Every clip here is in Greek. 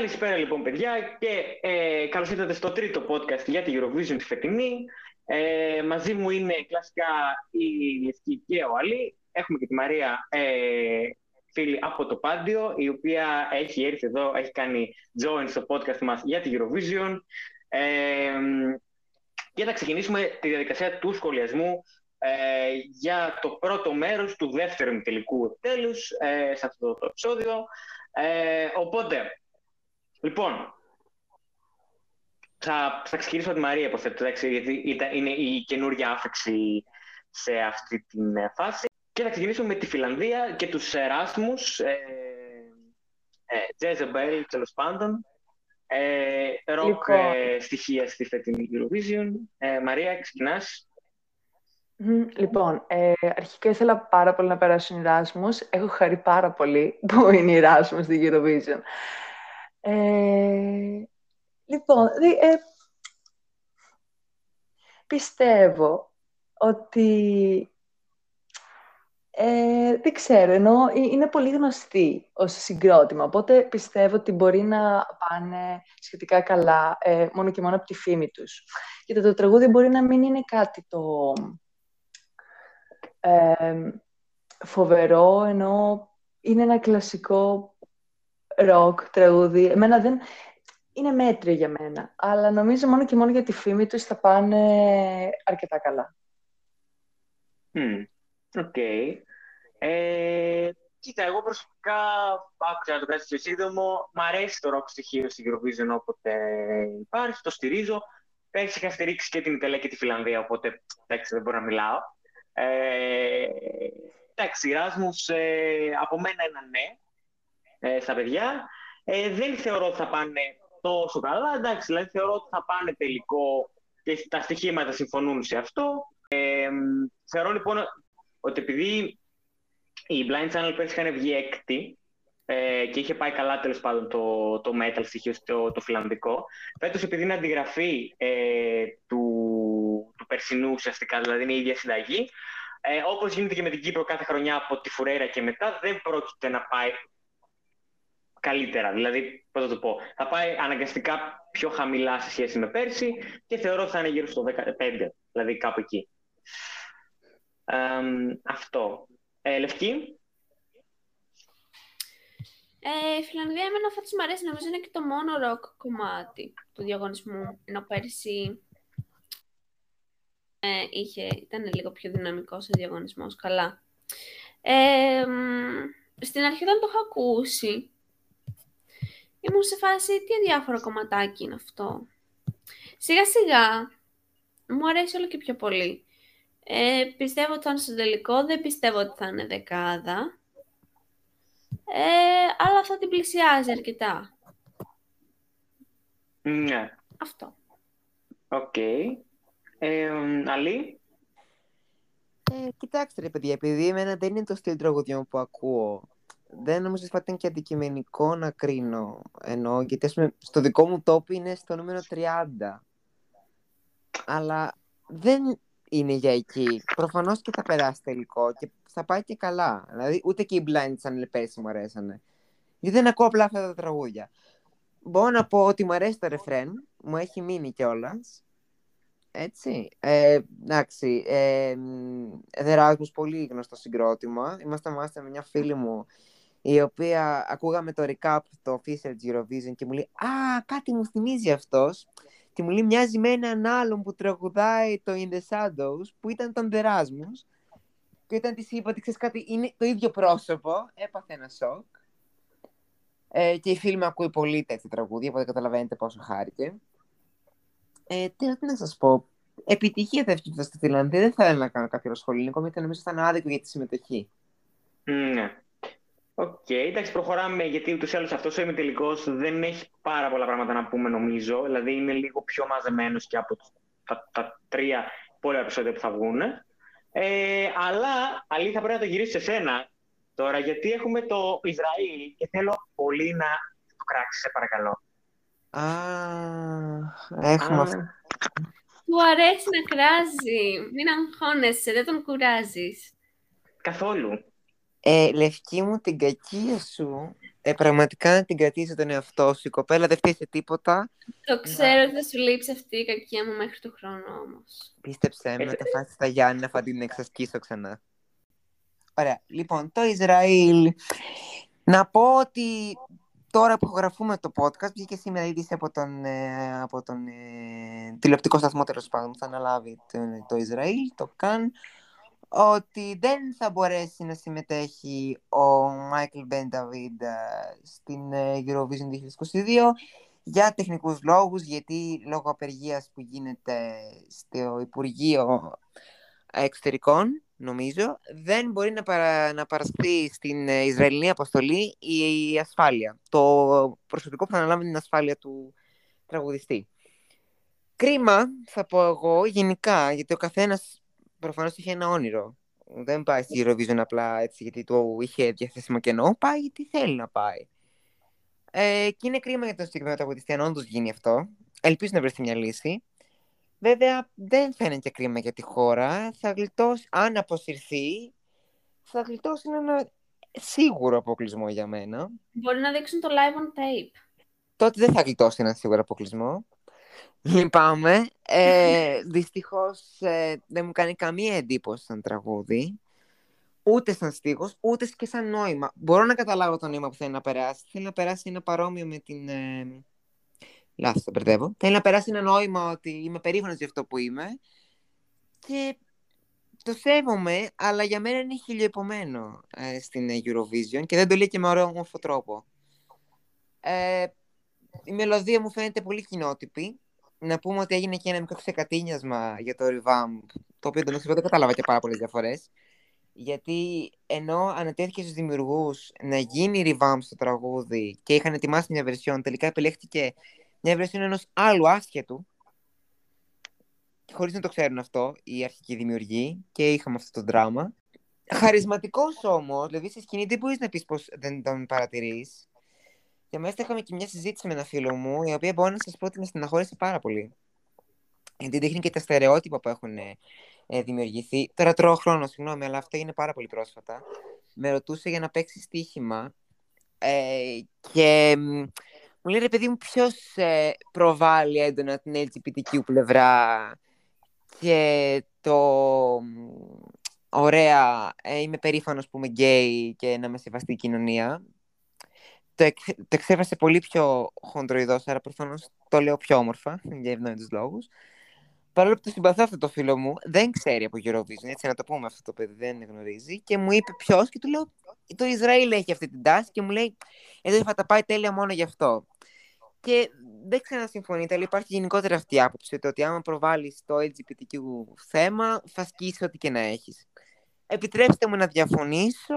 Καλησπέρα λοιπόν παιδιά και ε, καλώς ήρθατε στο τρίτο podcast για τη Eurovision τη φετινή. Ε, μαζί μου είναι κλασικά η Λευκή και ο Αλή. Έχουμε και τη Μαρία ε, φίλη από το Πάντιο, η οποία έχει έρθει εδώ, έχει κάνει join στο podcast μας για τη Eurovision. Ε, και θα ξεκινήσουμε τη διαδικασία του σχολιασμού ε, για το πρώτο μέρος του δεύτερου τελικού τέλους ε, σε αυτό το επεισόδιο. Ε, οπότε, λοιπόν, θα, θα ξεκινήσω τη Μαρία, υποθέτω, γιατί είναι η καινούργια άφηξη σε αυτή την ε, φάση. Και θα ξεκινήσουμε με τη Φιλανδία και τους Εράσμους, ε, ε, τέλος πάντων, ε, ροκ λοιπόν. ε, στοιχεία στη φετινή Eurovision. Ε, Μαρία, ξεκινάς. Λοιπόν, ε, αρχικά ήθελα πάρα πολύ να περάσουν οι Ράσμους. Έχω χαρεί πάρα πολύ που είναι οι Ράσμους στη Eurovision. Ε, λοιπόν, ε, πιστεύω ότι ε, δεν ξέρω, ενώ είναι πολύ γνωστή ως συγκρότημα, οπότε πιστεύω ότι μπορεί να πάνε σχετικά καλά ε, μόνο και μόνο από τη φήμη τους. Γιατί το τραγούδι μπορεί να μην είναι κάτι το φοβερό, ενώ είναι ένα κλασικό ροκ τραγούδι. Εμένα δεν... Είναι μέτριο για μένα, αλλά νομίζω μόνο και μόνο για τη φήμη τους θα πάνε αρκετά καλά. Οκ. Ε, κοίτα, εγώ προσωπικά άκουσα να το κάνεις πιο σύντομο. Μ' αρέσει το ροκ στοιχείο στην Eurovision όποτε υπάρχει, το στηρίζω. Πέρσι είχα στηρίξει και την Ιταλία και τη Φιλανδία, οπότε εντάξει, δεν μπορώ να μιλάω. Ε, εντάξει, Ράσμους ε, από μένα ένα ναι ε, στα παιδιά. Ε, δεν θεωρώ ότι θα πάνε τόσο καλά. Εντάξει, δηλαδή θεωρώ ότι θα πάνε τελικό και τα στοιχήματα συμφωνούν σε αυτό. Ε, θεωρώ λοιπόν ότι επειδή η Blind Channel πέρσι είχαν βγει έκτη ε, και είχε πάει καλά τέλος πάντων το, το metal στοιχείο το, το φιλανδικό. Φέτος, επειδή είναι αντιγραφή ε, του, του περσινού ουσιαστικά, δηλαδή είναι η ίδια συνταγή, ε, όπως γίνεται και με την Κύπρο κάθε χρονιά από τη Φουρέρα και μετά, δεν πρόκειται να πάει καλύτερα. Δηλαδή, πώς θα το πω, θα πάει αναγκαστικά πιο χαμηλά σε σχέση με πέρσι και θεωρώ ότι θα είναι γύρω στο 15, δηλαδή κάπου εκεί. αυτό. Ε, Λευκή; Ε, η Φιλανδία εμένα φέτος μου αρέσει, νομίζω είναι και το μόνο ροκ κομμάτι του διαγωνισμού, ενώ πέρυσι ε, είχε, ήταν λίγο πιο δυναμικός ο διαγωνισμός, καλά. Ε, στην αρχή όταν το είχα ακούσει, ήμουν σε φάση τι αδιάφορο κομματάκι είναι αυτό. Σιγά σιγά μου αρέσει όλο και πιο πολύ. Ε, πιστεύω ότι θα είναι στο τελικό, δεν πιστεύω ότι θα είναι δεκάδα. Ε, αλλά θα την πλησιάζει αρκετά. Ναι. Αυτό. OK. Okay. Ε, Αλή; Ε, κοιτάξτε ρε παιδιά, επειδή εμένα δεν είναι το στυλ τραγουδιών που ακούω, δεν νομίζω ότι θα ήταν και αντικειμενικό να κρίνω. Ενώ, γιατί ας πούμε, στο δικό μου top είναι στο νούμερο 30. Αλλά δεν είναι για εκεί. Προφανώς και θα περάσει τελικό και θα πάει και καλά. Δηλαδή, ούτε και οι Blind Channel πέρσι μου αρέσανε. Γιατί δεν ακούω απλά αυτά τα τραγούδια. Μπορώ να πω ότι μου αρέσει το ρεφρέν, μου έχει μείνει κιόλας. Έτσι. Ε, εντάξει. Ε, πολύ γνωστό συγκρότημα. Είμαστε μάλιστα με μια φίλη μου η οποία ακούγαμε το recap το official Eurovision και μου λέει «Α, κάτι μου θυμίζει αυτός» και μου λέει μοιάζει με έναν άλλον που τραγουδάει το In the Shadows που ήταν τον Δεράσμους και όταν της είπα ότι ξέρεις κάτι είναι το ίδιο πρόσωπο έπαθε ένα σοκ. Ε, και η φίλη μου ακούει πολύ τέτοια τραγούδια οπότε καταλαβαίνετε πόσο χάρηκε. Ε, τι, τι να σας πω επιτυχία θα ευχηθώ στη Φιλανδία δεν θα να κάνω κάποιο σχόλιο γιατί νομίζω θα είναι άδικο για τη συμμετοχή. Ναι OK, okay, εντάξει, προχωράμε γιατί ούτως ή άλλως αυτός ο ημιτελικός δεν έχει πάρα πολλά πράγματα να πούμε, νομίζω. Δηλαδή είναι λίγο πιο μαζεμένος και από τα, τα τρία πολλά επεισόδια που θα βγουν. Ε, αλλά αλήθεια πρέπει να το γυρίσει σε σένα τώρα, γιατί έχουμε το Ισραήλ και θέλω πολύ να το κράξεις, σε παρακαλώ. Α, έχουμε αυτό. Του αρέσει να κράζει. Μην αγχώνεσαι, δεν τον κουράζεις. Καθόλου. Ε, λευκή μου την κακία σου. Ε, πραγματικά να την κρατήσει τον εαυτό σου. Η κοπέλα δεν φταίει σε τίποτα. Το ξέρω ότι θα σου λείψει αυτή η κακία μου μέχρι του χρόνου όμως. Πίστεψέ με, θα φάσει τα Γιάννη θα την εξασκήσω ξανά. Ωραία. Λοιπόν, το Ισραήλ. Να πω ότι τώρα που γραφούμε το podcast, βγήκε σήμερα είδηση από τον, ε, από τον ε, τηλεοπτικό σταθμό τέλος πάντων που θα αναλάβει το, το Ισραήλ, το ΚΑΝ, ότι δεν θα μπορέσει να συμμετέχει ο Μάικλ Μπεν Νταβίντ στην ε, Eurovision 2022 για τεχνικούς λόγους, γιατί λόγω απεργίας που γίνεται στο Υπουργείο Εξωτερικών, νομίζω, δεν μπορεί να, παρα, να παραστεί στην ε, Ισραηλινή αποστολή η, η ασφάλεια. Το προσωπικό που θα αναλάβει την ασφάλεια του τραγουδιστή. Κρίμα, θα πω εγώ, γενικά, γιατί ο καθένας προφανώς είχε ένα όνειρο. Δεν πάει στη Eurovision απλά έτσι γιατί το είχε διαθέσιμο κενό. Πάει γιατί θέλει να πάει. Ε, και είναι κρίμα για τον συγκεκριμένο τραγουδιστή αν όντως γίνει αυτό. Ελπίζω να βρεθεί μια λύση. Βέβαια, δεν φαίνεται κρίμα για τη χώρα. Θα γλιτώσει, αν αποσυρθεί, θα γλιτώσει ένα σίγουρο αποκλεισμό για μένα. Μπορεί να δείξουν το live on tape. Τότε δεν θα γλιτώσει ένα σίγουρο αποκλεισμό. Λυπάμαι. Ε, Δυστυχώς ε, δεν μου κάνει καμία εντύπωση σαν τραγούδι. Ούτε σαν στίχος, ούτε και σαν νόημα. Μπορώ να καταλάβω το νόημα που θέλει να περάσει. Θέλει να περάσει ένα παρόμοιο με την. Ε, Λάθος, το μπερδεύω. Θέλει να περάσει ένα νόημα ότι είμαι περήφανος για αυτό που είμαι. Και το σέβομαι, αλλά για μένα είναι χιλιοεπομένο ε, στην Eurovision και δεν το λέει και με ωραίο όμορφο τρόπο. Ε, η μελωδία μου φαίνεται πολύ κοινότυπη να πούμε ότι έγινε και ένα μικρό ξεκατίνιασμα για το revamp, το οποίο δεν δεν κατάλαβα και πάρα πολλές διαφορές. Γιατί ενώ ανατέθηκε στους δημιουργούς να γίνει revamp στο τραγούδι και είχαν ετοιμάσει μια version, τελικά επιλέχθηκε μια version ενός άλλου άσχετου. Χωρίς να το ξέρουν αυτό οι αρχικοί δημιουργοί και είχαμε αυτό το δράμα. Χαρισματικός όμως, δηλαδή στη σκηνή δεν μπορείς να πεις πως δεν τον παρατηρείς. Και μάλιστα είχαμε και μια συζήτηση με ένα φίλο μου, η οποία μπορώ να σας πω ότι με στεναχώρησε πάρα πολύ. Γιατί δείχνει και τα στερεότυπα που έχουν ε, ε, δημιουργηθεί. Τώρα τρώω χρόνο, συγγνώμη, αλλά αυτό είναι πάρα πολύ πρόσφατα. Με ρωτούσε για να παίξει στοίχημα. Ε, και μου λέει, ρε παιδί μου, ποιος ε, προβάλλει έντονα την LGBTQ πλευρά και το ωραία, ε, είμαι περήφανος που είμαι γκέι και να με σεβαστεί η κοινωνία το, εξ, το εξέφρασε πολύ πιο χοντροειδώς, άρα προφανώς το λέω πιο όμορφα, για ευνόητου λόγους. Παρόλο που το συμπαθώ αυτό το φίλο μου, δεν ξέρει από Eurovision, έτσι να το πούμε αυτό το παιδί, δεν γνωρίζει. Και μου είπε ποιος, και του λέω: Το Ισραήλ έχει αυτή την τάση, και μου λέει: Εδώ θα τα πάει τέλεια μόνο γι' αυτό. Και δεν ξανασυμφωνείτε, αλλά υπάρχει γενικότερα αυτή η άποψη ότι άμα προβάλλεις το LGBTQ θέμα, θα σκίσει ό,τι και να έχεις. Επιτρέψτε μου να διαφωνήσω.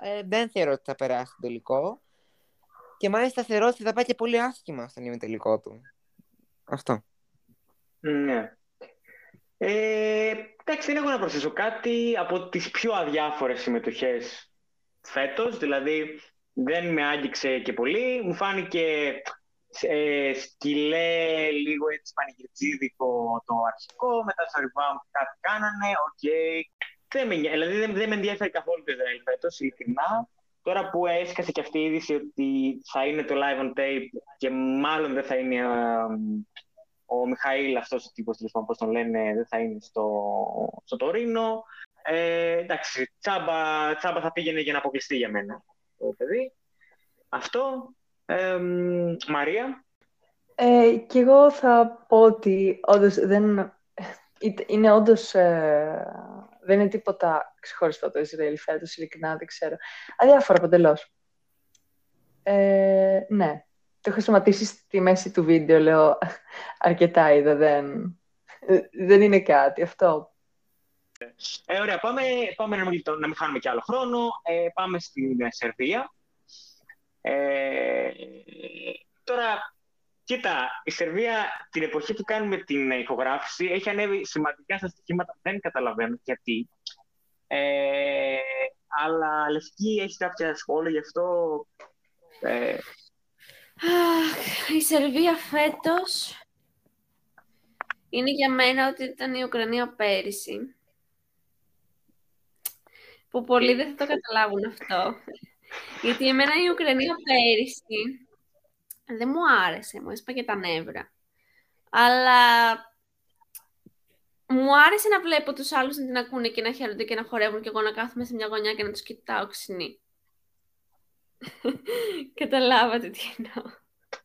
Ε, δεν θεωρώ ότι θα περάσει το τελικό. Και μάλιστα θεωρώ ότι θα πάει και πολύ άσχημα στον ημιτελικό του. Αυτό. Ναι. Ε, εντάξει, δεν έχω να προσθέσω κάτι από τις πιο αδιάφορες συμμετοχές φέτος. Δηλαδή, δεν με άγγιξε και πολύ. Μου φάνηκε ε, σκυλέ, λίγο έτσι πανηγυρτζίδικο το αρχικό. Μετά στο rebound κάτι κάνανε, OK. Okay. Δεν με, δηλαδή δεν, δεν με ενδιαφέρει καθόλου το Ισραήλ φέτος, ειλικρινά. Τώρα που έσκασε και αυτή η είδηση ότι θα είναι το live on tape και μάλλον δεν θα είναι ο Μιχαήλ, αυτός ο τύπος, λοιπόν, πώς τον λένε, δεν θα είναι στο, στο Τωρίνο. Ε, εντάξει, τσάμπα, τσάμπα θα πήγαινε για να αποκλειστεί για μένα το παιδί. Αυτό. Ε, Μαρία. Ε, και εγώ θα πω ότι όντως δεν... Είναι όντως ε, δεν είναι τίποτα ξεχωριστό το Ισραήλ φέτος, ειλικρινά δεν ξέρω. Αδιάφορα παντελώς. Ε, ναι. Το έχω σταματήσει στη μέση του βίντεο, λέω αρκετά είδα, δεν, δεν είναι κάτι αυτό. Ε, ωραία, πάμε, πάμε να, μην, να μην χάνουμε κι άλλο χρόνο. Ε, πάμε στην Σερβία. Ε, τώρα, Κοίτα, η Σερβία την εποχή που κάνουμε την ηχογράφηση έχει ανέβει σημαντικά στα στοιχήματα. Δεν καταλαβαίνω γιατί. Ε, αλλά Λευκή έχεις κάποια σχόλια γι' αυτό; Ε... η Σερβία φέτος είναι για μένα ότι ήταν η Ουκρανία πέρυσι. που πολλοί δεν θα το καταλάβουν αυτό. Γιατί εμένα η Ουκρανία πέρυσι δεν μου άρεσε, μου έσπαγε τα νεύρα. Αλλά μου άρεσε να βλέπω τους άλλους να την ακούνε και να χαίρονται και να χορεύουν και εγώ να κάθομαι σε μια γωνιά και να τους κοιτάω ξυνή. Καταλάβατε τι εννοώ.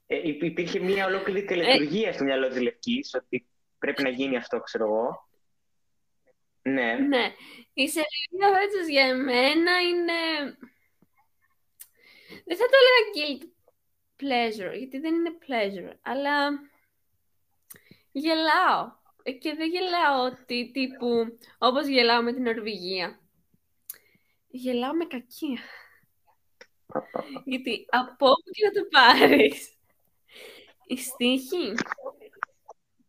Ε, υπήρχε μια ολόκληρη τελετουργία στο μυαλό της Λευκής ότι πρέπει να γίνει αυτό, ξέρω εγώ. Ναι. Ναι. Η σελίδα φέτος για εμένα είναι... Δεν θα το έλεγα guilt pleasure, γιατί δεν είναι pleasure, αλλά γελάω. Ε, και δεν γελάω ότι τύπου, όπως γελάω με την Νορβηγία. Γελάω με κακία. γιατί από όπου και να το πάρεις, η στίχη,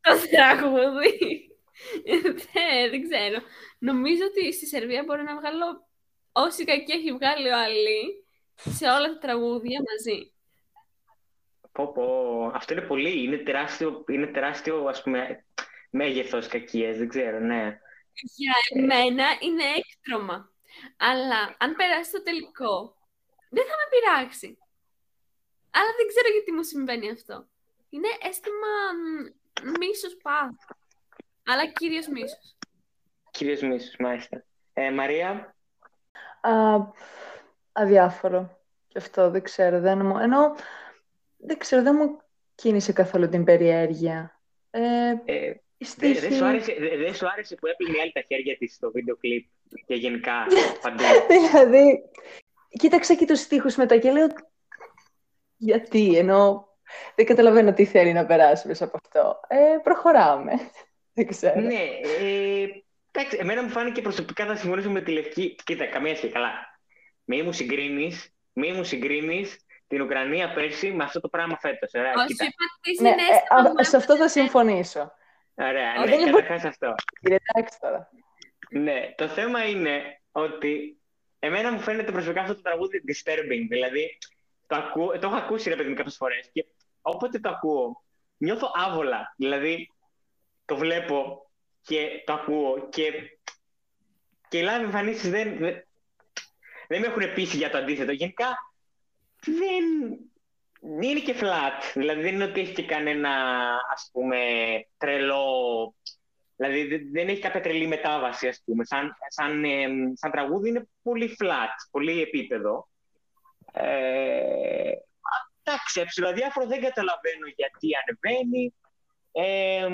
το τραγούδι, δεν, δεν ξέρω. Νομίζω ότι στη Σερβία μπορώ να βγάλω όση κακή έχει βγάλει ο Αλή σε όλα τα τραγούδια μαζί. Πω, πω. Αυτό είναι πολύ. Είναι τεράστιο, είναι τεράστιο ας πούμε, μέγεθος κακίες. Δεν ξέρω, ναι. Για εμένα είναι έκτρωμα. Αλλά αν περάσει το τελικό, δεν θα με πειράξει. Αλλά δεν ξέρω γιατί μου συμβαίνει αυτό. Είναι αίσθημα μίσος πάθ. Αλλά κυρίως μίσος. Κυρίως μίσος, μάλιστα. Ε, Μαρία; Α, αδιάφορο. Και αυτό δεν ξέρω. Δεν μου... Ενώ δεν ξέρω, δεν μου κίνησε καθόλου την περιέργεια. Ε, ε, δεν δε σου, άρεσε, δε, σου άρεσε που έπλυνε άλλη τα χέρια της στο βίντεο κλιπ και γενικά παντού; δηλαδή, κοίταξα και τους στίχους μετά και λέω γιατί, ενώ δεν καταλαβαίνω τι θέλει να περάσει μέσα από αυτό. Ε, προχωράμε. Δεν ξέρω. Ναι, ε, εντάξει, εμένα μου φάνηκε προσωπικά θα συμφωνήσω με τη Λευκή. Κοίτα, καμία σχέση, καλά. Μη μου συγκρίνεις, μη μου συγκρίνεις την Ουκρανία πέρσι με αυτό το πράγμα φέτος. Όχι, ναι, ε, σε αυτό θα συμφωνήσω. Ωραία, ναι, δεν καταρχάς αυτό. Εντάξει τώρα. Ναι, το θέμα είναι ότι εμένα μου φαίνεται προσωπικά αυτό το τραγούδι disturbing. Δηλαδή, το, ακού, το έχω ακούσει ρε παιδί μου κάποιες φορές και όποτε το ακούω, νιώθω άβολα. Δηλαδή, το βλέπω και το ακούω και, και οι live εμφανίσεις δεν, δεν, δεν με έχουν πείσει για το αντίθετο. Γενικά, δεν είναι και flat. Δηλαδή, δεν είναι ότι έχει και κανένα, ας πούμε, τρελό... Δηλαδή, δεν έχει κάποια τρελή μετάβαση, ας πούμε. Σαν, σαν, σαν τραγούδι είναι πολύ flat, πολύ επίπεδο. Ε, εντάξει, διάφορο δεν καταλαβαίνω γιατί ανεβαίνει. Ε,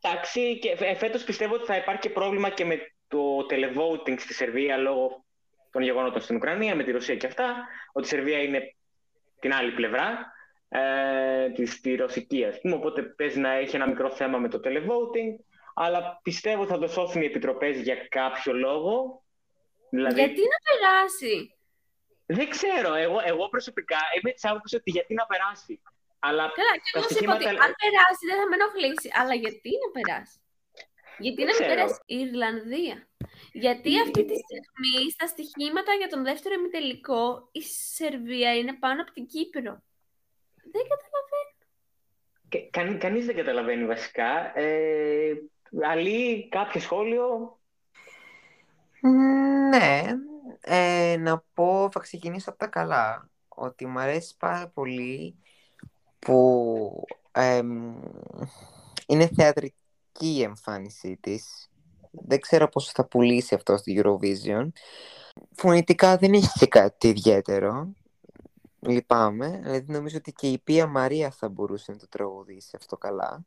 εντάξει, και φέτος πιστεύω ότι θα υπάρχει και πρόβλημα και με το televoting στη Σερβία λόγω των γεγονότων στην Ουκρανία, με τη Ρωσία και αυτά, ότι η Σερβία είναι την άλλη πλευρά ε, της, τη ρωσική, ας πούμε, οπότε παίζει να έχει ένα μικρό θέμα με το televoting, αλλά πιστεύω θα το σώσουν οι επιτροπές για κάποιο λόγο. Δηλαδή... Γιατί να περάσει; Δεν ξέρω. Εγώ, εγώ προσωπικά είμαι της άποψης ότι γιατί να περάσει. Αλλά Καλά, και εγώ στοιχήματα... είπα ότι αν περάσει δεν θα με ενοχλήσει. Αλλά γιατί να περάσει; Γιατί δεν να μην περάσει η Ιρλανδία. Γιατί αυτή τη στιγμή στα στοιχήματα για τον δεύτερο ημιτελικό η Σερβία είναι πάνω από την Κύπρο. Δεν καταλαβαίνω. Κα, κανείς δεν καταλαβαίνει βασικά. Ε, αλλή, κάποιο σχόλιο; Ναι, ε, να πω, θα ξεκινήσω από τα καλά, ότι μου αρέσει πάρα πολύ που είναι θεατρική η εμφάνισή της. Δεν ξέρω πώς θα πουλήσει αυτό στη Eurovision. Φωνητικά δεν έχει και κάτι ιδιαίτερο. Λυπάμαι. Δηλαδή νομίζω ότι και η Πία Μαρία θα μπορούσε να το τραγουδήσει αυτό καλά.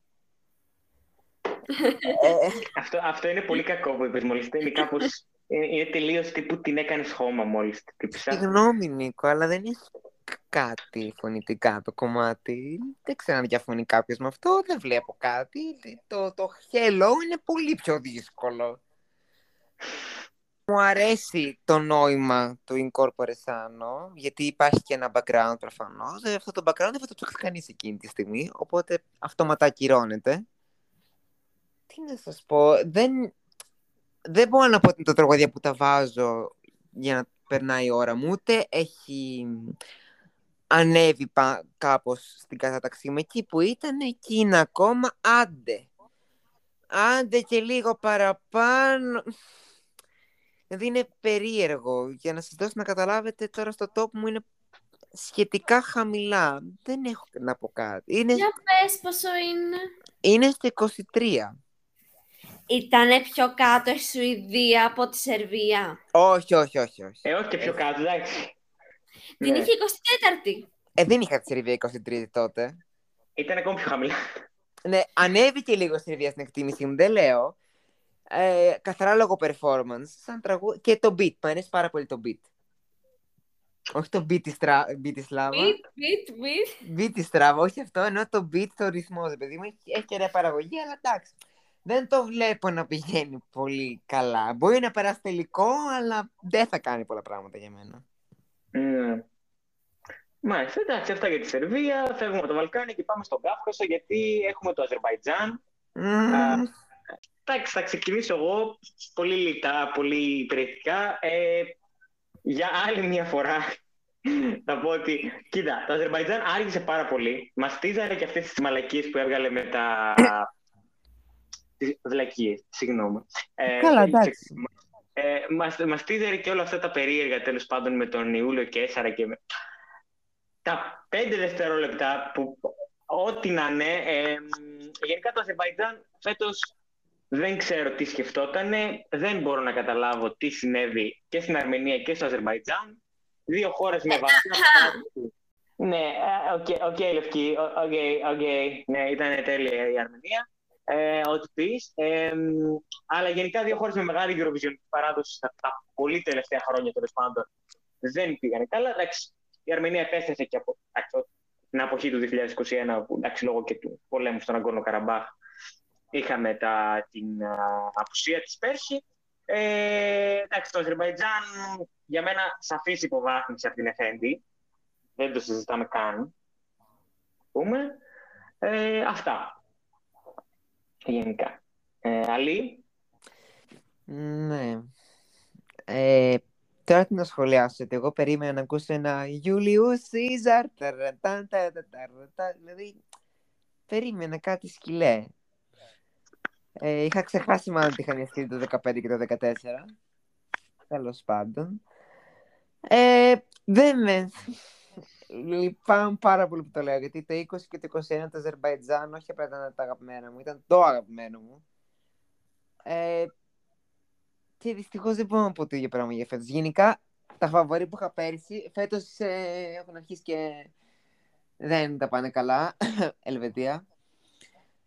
ε, αυτό, αυτό είναι πολύ κακό που είπες μόλις. Είναι κάπως ε, είναι τελείως τύπου την έκανες χώμα μόλις την τύπησα. Συγγνώμη, Νίκο, αλλά δεν έχει κάτι φωνητικά το κομμάτι. Δεν ξέρω αν διαφωνεί κάποιος με αυτό. Δεν βλέπω κάτι. Το, το hello είναι πολύ πιο δύσκολο. Μου αρέσει το νόημα του incorpore sano, γιατί υπάρχει και ένα background προφανώς. Ε, αυτό το background δεν θα το ψάξει κανείς εκείνη τη στιγμή, οπότε αυτόματα ακυρώνεται. Τι να σας πω, δεν, δεν μπορώ να πω ότι είναι το τραγωδία που τα βάζω για να περνάει η ώρα μου, ούτε έχει ανέβει πα, κάπως στην κατάταξή μου. Εκεί που ήταν, εκεί είναι ακόμα, άντε. Άντε και λίγο παραπάνω. Δηλαδή είναι περίεργο. Για να σας δώσω να καταλάβετε τώρα στο top μου είναι σχετικά χαμηλά. Δεν έχω να πω κάτι. Είναι, Για πες πόσο είναι. είναι στο 23. Ήτανε πιο κάτω η Σουηδία από τη Σερβία. Όχι, όχι, όχι, όχι. Ε, όχι και πιο κάτω, εντάξει. Την Ναι. είχε 24η. Ε, δεν είχα τη Σερβία 23 τότε. Ήταν ακόμη πιο χαμηλά. Ναι, ανέβηκε λίγο η Σερβία στην εκτίμησή μου, δεν λέω. Ε, καθαρά λόγω performance, σαν τραγούδι. Και το beat, μου αρέσει πάρα πολύ το beat. Όχι το beat της, τρα... beat της Λάβας. Μπιτ, μπιτ, μπιτ. Beat της Τράβας, όχι αυτό, ενώ το beat το ρυθμό, ρε παιδί μου, έχει, έχει ωραία παραγωγή, αλλά εντάξει. Δεν το βλέπω να πηγαίνει πολύ καλά. Μπορεί να περάσει τελικό, αλλά δεν θα κάνει πολλά πράγματα για μένα. Ναι. Μάλιστα, εντάξει, αυτά για τη Σερβία. Φεύγουμε από το Βαλκάνι και πάμε στον Κάφκασο γιατί έχουμε το Αζερβαϊτζάν. Μμμ. Εντάξει, θα ξεκινήσω εγώ πολύ λιτά, πολύ υπηρετικά. Ε, για άλλη μια φορά θα πω ότι, κοίτα, το Αζερβαϊτζάν άργησε πάρα πολύ. Μας τίζαρε και αυτές τις μαλακίες που έβγαλε με τα... τις βλακίες, συγγνώμη. Ε, Καλά, εντάξει. Ε, μας, μας τίζαρε και όλα αυτά τα περίεργα τέλος πάντων με τον Ιούλιο Κέσσαρα και με... Τα πέντε δευτερόλεπτα που ό,τι να είναι, ε, γενικά το Αζερβαϊτζάν φέτος δεν ξέρω τι σκεφτότανε, δεν μπορώ να καταλάβω τι συνέβη και στην Αρμενία και στο Αζερβαϊτζάν. Δύο χώρες με βαθιά... ναι, ε, οκ, οκ, Λευκή, οκ, οκ, ναι, ήταν τέλεια η Αρμενία. Ε, ό,τι πεις. Ε, μ, αλλά γενικά δύο χώρες με μεγάλη Eurovision παράδοση στα, τα πολύ τελευταία χρόνια τέλος πάντων δεν πήγανε καλά. Εντάξει, η Αρμενία επέστρεψε και από εντάξει, την αποχή του 2021, που εντάξει, λόγω και του πολέμου στον Αγκόρνο Καραμπάχ, είχαμε τα, την α, απουσία της πέρσι. Ε, εντάξει, το Αζερβαϊτζάν για μένα σαφής υποβάθμιση από την Εφέντη. Δεν το συζητάμε καν. Πούμε. Ε, αυτά. Γενικά. Ε, Αλή; Ναι. Ε, τώρα τι να σχολιάσετε. Εγώ περίμενα να ακούσω ένα Julius Caesar. ταραταν, ταραταν, Δηλαδή, περίμενα κάτι σκυλέ. Ε, είχα ξεχάσει μάλλον ότι είχαν στείλει το 15 και το 14. Τέλος πάντων. Ε, δεν με... Λυπάμαι πάρα πολύ που το λέω, γιατί το 20 και το 21 το Αζερβαϊτζάν όχι απλά ήταν τα αγαπημένα μου, ήταν το αγαπημένο μου. Ε, και δυστυχώς δεν μπορώ να πω το ίδιο πράγμα για φέτος. Γενικά, τα φαβορή που είχα πέρυσι, φέτος ε, έχουν αρχίσει και δεν τα πάνε καλά. Ελβετία.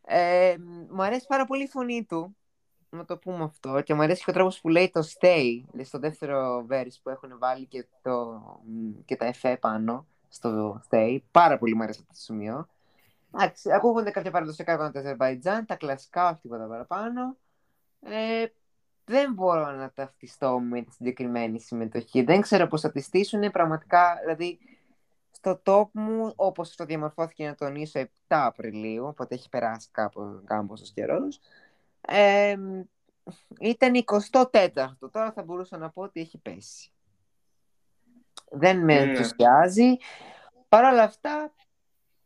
Ε, μου αρέσει πάρα πολύ η φωνή του. Να το πούμε αυτό. Και μου αρέσει και ο τρόπος που λέει το stay. Δηλαδή στο δεύτερο verse που έχουν βάλει και, το, και τα εφέ πάνω στο stay. Πάρα πολύ μου αρέσει αυτό το σημείο. Εντάξει, ακούγονται κάποια παραδοσιακά εικόνα του Αζερβαϊτζάν, τα κλασικά, όχι τίποτα παραπάνω. Ε, δεν μπορώ να ταυτιστώ με τη συγκεκριμένη συμμετοχή. Δεν ξέρω πώς θα τη στήσουν. Πραγματικά, δηλαδή, στο top μου, όπως το διαμορφώθηκε να τονίσω 7 Απριλίου, οπότε έχει περάσει κάπου κάμποσος καιρός, ε, ήταν 24ο. Τώρα θα μπορούσα να πω ότι έχει πέσει. Δεν με Ναι. ενθουσιάζει. Παρ' όλα αυτά,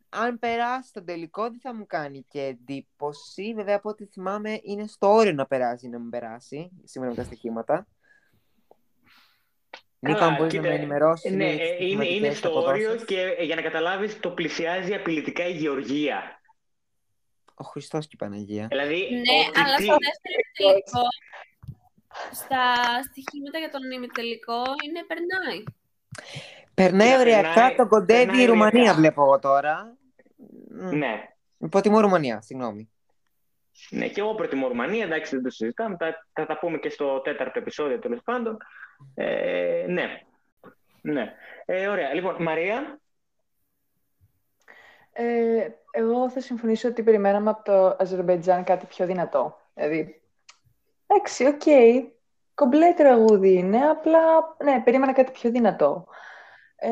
αν περάσει τον τελικό, δεν θα μου κάνει και εντύπωση. Βέβαια, από ό,τι θυμάμαι, είναι στο όριο να περάσει ή να μην περάσει, σήμερα με τα στοιχήματα. Νίκο, αν μπορείς να κοίτα, με ενημερώσεις. Ναι, λίγο τις ε, είναι, είναι στοιχηματικές στο όριο αποδόσεις. και ε, για να καταλάβεις το πλησιάζει απειλητικά η Γεωργία. Ο Χριστός και η Παναγία. Δηλαδή, Ναι, ότι αλλά τι- στο δεύτερο τελικό, στα στοιχήματα για τον ημιτελικό, είναι περνάει. Περνάει Ναι, ωριακά, περνάει- τον κοντεύει περνάει η Ρουμανία, ωριακά. βλέπω εγώ τώρα. Μ, Ναι. Υποτιμώ Ρουμανία, συγγνώμη. Ναι, και εγώ προτιμώ Ρουμανία, εντάξει, δεν το συζητάμε. Θα, θα τα πούμε και στο τέταρτο επεισόδιο τέλος πάντων. Ε, ναι. Ναι. Ε, ωραία. Λοιπόν, Μαρία. Ε, εγώ θα συμφωνήσω ότι περιμέναμε από το Αζερμπαϊτζάν κάτι πιο δυνατό. Δηλαδή, εντάξει, οκ, κομπλέ τραγούδι είναι, απλά, ναι, περίμενα κάτι πιο δυνατό. Ε,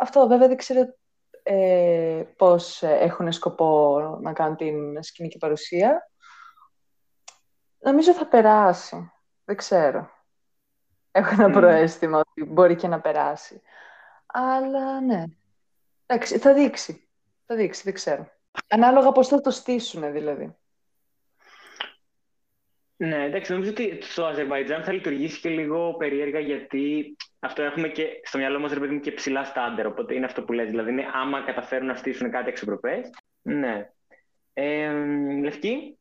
αυτό βέβαια δεν ξέρω ε, πώς έχουν σκοπό να κάνουν την σκηνική παρουσία. Νομίζω θα περάσει. Δεν ξέρω. Έχω ένα Μμμ. προαίσθημα ότι μπορεί και να περάσει. Αλλά ναι. Εντάξει, θα δείξει. Θα δείξει, δεν ξέρω. Ανάλογα πώς θα το στήσουν δηλαδή. Ναι, εντάξει, νομίζω ότι στο Αζερβαϊτζάν θα λειτουργήσει και λίγο περίεργα γιατί αυτό έχουμε και στο μυαλό μας, ρε παιδί μου, και ψηλά στάντερ, οπότε είναι αυτό που λες, δηλαδή είναι άμα καταφέρουν να στήσουν κάτι εξωπροπές. Ναι. Ε, Λευκή;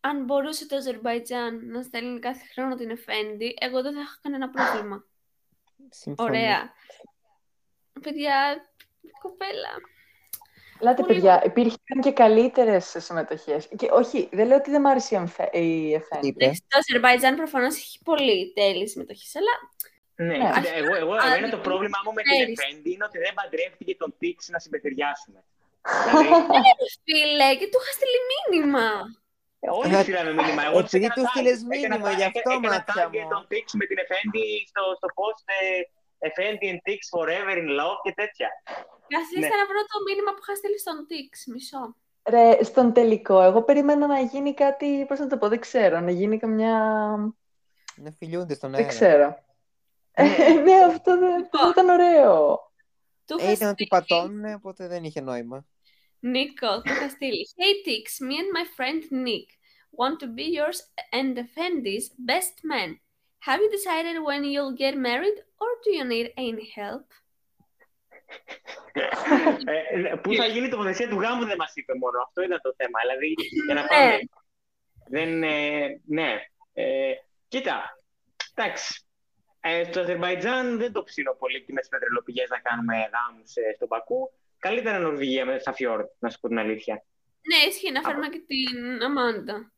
Αν μπορούσε το Αζερβαϊτζάν να στέλνει κάθε χρόνο την Εφέντη, εγώ δεν θα είχα κανένα πρόβλημα. Συμφωνώ. Ωραία. Παιδιά, κοπέλα. Ελάτε, Πολύ παιδιά, υπήρχαν και καλύτερες συμμετοχές. Και όχι, δεν λέω ότι δεν μ' άρεσε η Εμφε- η Εφέν. Είπε. Εντάξει, το Αζερβαϊτζάν προφανώς έχει πολύ τέλειε συμμετοχής, αλλά Ναι, Ναι. κοίτα, εγώ, εγώ, Α, εμένα το πρόβλημά μου με την ξέρεις. Εφέντη είναι ότι δεν παντρεύτηκε τον Τίξ να συμπεριάσουμε. δηλαδή, φίλε, και του είχα στείλει μήνυμα. Ε, Όλοι Ε, στείλανε μήνυμα. Εγώ τους επειδή έκανα τους tag. στείλες Έκανα μήνυμα, tag- γι' αυτό, έκανα μάτια tag μου. τον Tix με την Εφέντη στο, στο post ε, Εφέντη and Tix forever in love και τέτοια. Καθίστε Ναι. να βρω το μήνυμα που είχα στείλει στον Τix, μισό. Ρε, στον τελικό, εγώ περίμενα να γίνει κάτι, πώς να το πω, δεν ξέρω, να γίνει καμιά... Να φιλιούνται στον Δεν αέρα. ξέρω. Ε, ναι, αυτό δεν αυτό θα ήταν ωραίο. Του είχα Ε, ήταν ότι στείλει, πατώνουν, οπότε δεν είχε νόημα. Νίκο, του είχα στείλει. Hey Tix, me and my friend Nick want to be yours and Effendi's best man. Have you decided when you'll get married or do you need any help? Ε, πού θα γίνει η τοποθεσία του γάμου δεν μας είπε μόνο. Αυτό ήταν το θέμα. Δηλαδή, για να Ναι. πάμε. Δεν, ε, ναι. Ε, κοίτα, εντάξει. Ε, στο Αζερβαϊτζάν δεν το ψήνω πολύ και με τις πετρελοπηγές να κάνουμε γάμους ε, στον Πακού. Καλύτερα Νορβηγία με στα φιόρτ, να σου πω την αλήθεια. Ναι, ισχύει να φέρουμε και την Αμάντα.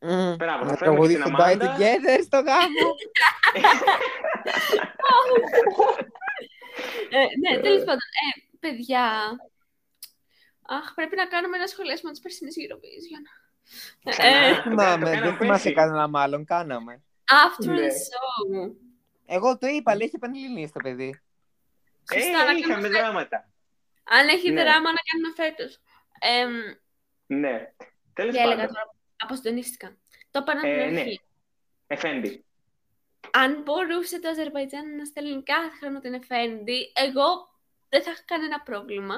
Μμμ. Μπράβο, θα Να φέρουμε και την τραγουδήσουν Die Αμάντα. Together στο γάμο. Ε, ναι, τέλος πάντων. Ε, παιδιά. Αχ, πρέπει να κάνουμε ένα σχολιασμό της περσινής Eurovision. Ξανά. Ε, Το Θυμάμαι, κάναμε δεν θυμάσαι πέρσι. κανένα μάλλον, κάναμε. after Ναι. the show. Εγώ το είπα, λέει, είχε πανελληνίες το παιδί. Σωστά, να Ε, κάνουμε είχαμε φέτος. δράματα. Αν έχει Ναι. δράμα να κάνουμε φέτος. Ναι. Τέλος τι έλεγα πάντων. τώρα, αποστονίστηκα. Το είπα από Ε, την ναι. αρχή. Εφέντη. Αν μπορούσε το Αζερβαϊτζάν να στέλνει κάθε χρόνο την Εφέντη, εγώ δεν θα είχα κανένα πρόβλημα.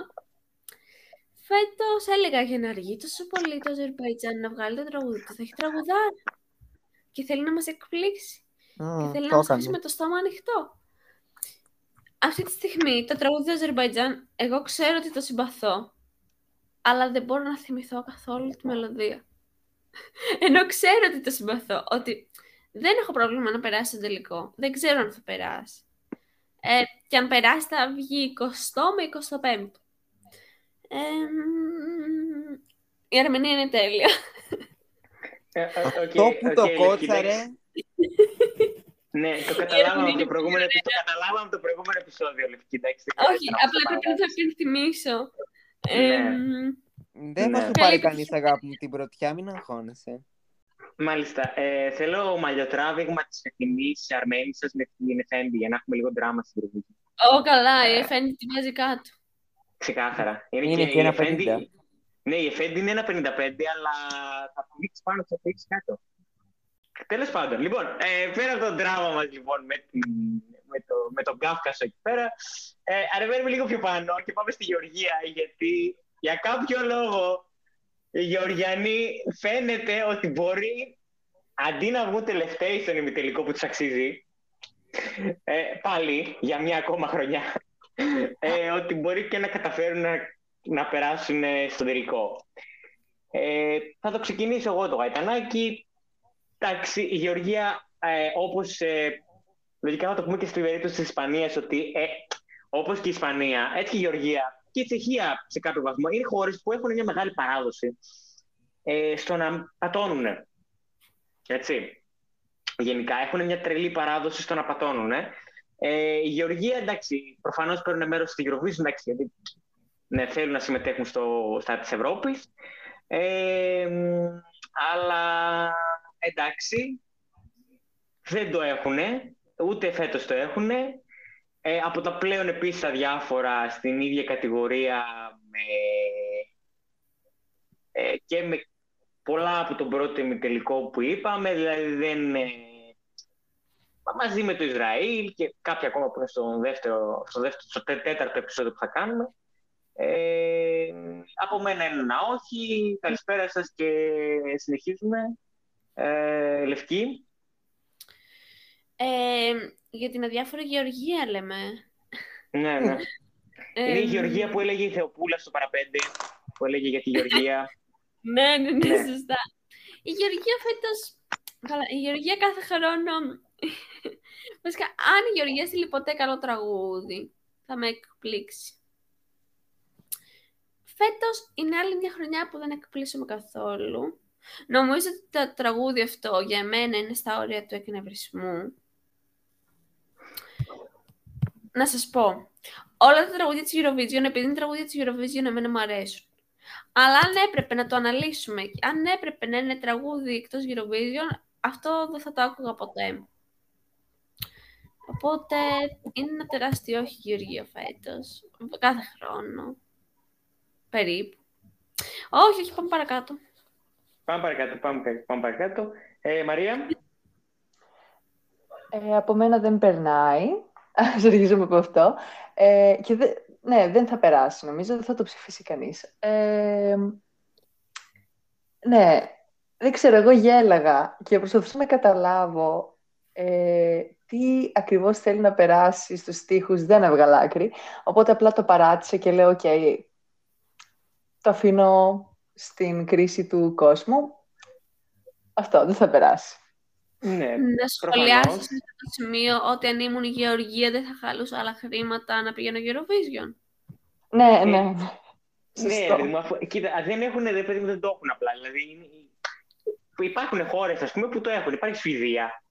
Φέτος έλεγα για να αργεί τόσο πολύ το Αζερβαϊτζάν να βγάλει το τραγούδι του. Θα έχει τραγουδάρι. Και θέλει να μας εκπλήξει. Και Μμ, θέλει το να μας έκανε. αφήσει με το στόμα ανοιχτό. Αυτή τη στιγμή το τραγούδι του Αζερβαϊτζάν, εγώ ξέρω ότι το συμπαθώ, αλλά δεν μπορώ να θυμηθώ καθόλου τη μελωδία. Ενώ ξέρω ότι το συμπαθώ, ότι δεν έχω πρόβλημα να περάσει το τελικό. Δεν ξέρω αν θα περάσει. Ε, και αν περάσει θα βγει 20 με 25. Ε, μ, η Αρμενία είναι τέλεια. Ε, ε, οκ, Αυτό που οκ, το Λευκή, κότσαρε, εντάξει. Ναι, το καταλάβαμε από είναι το προηγούμενο, επει- το καταλάβαμε από το προηγούμενο επεισόδιο, Λευκή. εντάξει, δεν Όχι, χρειάζεται να απλά μας το πρέπει να το παραγράψεις. υπενθυμίσω. Ναι. Ε, μ, δεν θα Ναι. σου πάρει Καλή κανείς επιτυχία. αγάπη μου την πρωτιά, μην αγχώνεσαι. Μάλιστα. Ε, θέλω μαλλιοτράβηγμα της φετινή Αρμένισσα με την Εφέντη για να έχουμε λίγο δράμα στην Ευρωβουλή. Ω, καλά, η Ε. Εφέντη τη βάζει κάτω. Ξεκάθαρα. Είναι, Είναι και η ένα Εφέντη- 50. Ναι, η Εφέντη είναι ένα 55, αλλά θα πηδήξει πάνω, θα πηδήξει κάτω. Τέλος πάντων, λοιπόν, ε, πέρα από το δράμα μας λοιπόν, με, την, με, το, με τον Κάφκασο εκεί πέρα, ε, ανεβαίνουμε λίγο πιο πάνω και πάμε στη Γεωργία, γιατί για κάποιο λόγο οι Γεωργιανοί φαίνεται ότι μπορεί, αντί να βγουν τελευταίοι στον ημιτελικό που τους αξίζει, ε, πάλι για μια ακόμα χρονιά, ε, ότι μπορεί και να καταφέρουν να, να περάσουν ε, στο τελικό. Ε, θα το ξεκινήσω εγώ το γαϊτανάκι. Εντάξει, η Γεωργία, ε, όπως ε, λογικά θα το πούμε και στην περίπτωση της Ισπανίας, ότι ε, όπως και η Ισπανία, έτσι και η Γεωργία και η Τσεχία σε κάποιο βαθμό, είναι χώρες που έχουν μια μεγάλη παράδοση ε, στο να πατώνουν. Έτσι. Γενικά έχουν μια τρελή παράδοση στο να πατώνουν. Ε, η Γεωργία, εντάξει, προφανώς παίρνουν μέρος στη Eurovision, εντάξει, γιατί ναι, θέλουν να συμμετέχουν στο, στα της Ευρώπης. Ε, μ, αλλά εντάξει, δεν το έχουνε, ούτε φέτος το έχουνε. Ε, από τα πλέον επίσης αδιάφορα στην ίδια κατηγορία με, ε, και με πολλά από τον πρώτο ημιτελικό που είπαμε, δηλαδή δεν, ε, μαζί με το Ισραήλ και κάποια ακόμα που είναι στο δεύτερο, στο, δεύτερο, στο τέ- τέταρτο επεισόδιο που θα κάνουμε. Ε, από μένα είναι ένα όχι. Καλησπέρα σας και συνεχίζουμε. Ε, Λευκή. Ε, για την αδιάφορη γεωργία λέμε. Ναι, ναι. είναι η Γεωργία που έλεγε η Θεοπούλα στο παραπέντε, που έλεγε για τη Γεωργία. ναι, ναι, ναι, σωστά. Η Γεωργία φέτος... Καλά, η Γεωργία κάθε χρόνο... Βασικά, αν η Γεωργία στείλει ποτέ καλό τραγούδι, θα με εκπλήξει. Φέτος είναι άλλη μια χρονιά που δεν εκπλήσωμαι καθόλου. Νομίζω ότι το τραγούδι αυτό για μένα είναι στα όρια του εκνευρισμού. Να σας πω, όλα τα τραγούδια της Eurovision, επειδή είναι τραγούδια της Eurovision, εμένα μου αρέσουν. Αλλά αν έπρεπε να το αναλύσουμε, αν έπρεπε να είναι τραγούδι εκτός Eurovision, αυτό δεν θα το άκουγα ποτέ. Οπότε είναι ένα τεράστιο όχι Γεωργία φέτος, κάθε χρόνο, περίπου. Όχι, όχι, πάμε παρακάτω. Πάμε παρακάτω, πάμε, πάμε παρακάτω. Ε, Μαρία. Ε, από μένα δεν περνάει. Ας αρχίσουμε από αυτό. Ε, και δε, ναι, δεν θα περάσει, νομίζω. Δεν θα το ψηφίσει κανείς. Ε, ναι, δεν ξέρω, εγώ γέλαγα και προσπαθούσα να καταλάβω ε, τι ακριβώς θέλει να περάσει στους στίχους. Δεν έβγαλα άκρη. Οπότε απλά το παράτησε και λέω, οκ, το αφήνω στην κρίση του κόσμου. Αυτό δεν θα περάσει. Ναι, να σχολιάσεις σε αυτό το σημείο ότι αν ήμουν η Γεωργία δεν θα χαλούσα άλλα χρήματα να πηγαίνω Eurovision. Ναι, ε, ναι. Ναι, ναι αφού, κοίτα, δεν έχουν, δεν, παιδί, δεν το έχουν απλά. Δηλαδή, υπάρχουν χώρες που το έχουν. Υπάρχει Σουηδία,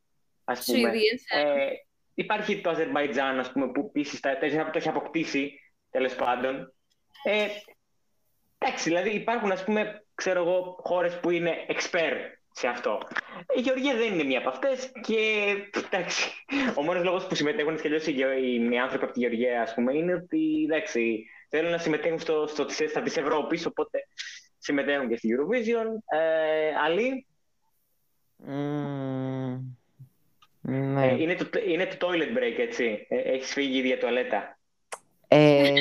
ας πούμε. Σουηδία, ε, υπάρχει το Αζερβαϊτζάν, ας πούμε, που επίσης το έχει αποκτήσει, τέλος πάντων. Ε, Εντάξει, δηλαδή υπάρχουν, ας πούμε, ξέρω εγώ, χώρες που είναι expert σε αυτό. Η Γεωργία δεν είναι μία από αυτές και εντάξει, ο μόνος λόγος που συμμετέχουν και αλλιώς οι, οι άνθρωποι από τη Γεωργία, ας πούμε, είναι ότι εντάξει, θέλουν να συμμετέχουν στο, στο, στα της Ευρώπης, οπότε συμμετέχουν και στη Eurovision. Ε, Ali. Mm, ναι. Ε, είναι, το, είναι το toilet break, έτσι. Ε, έχεις φύγει η τουαλέτα. Ε,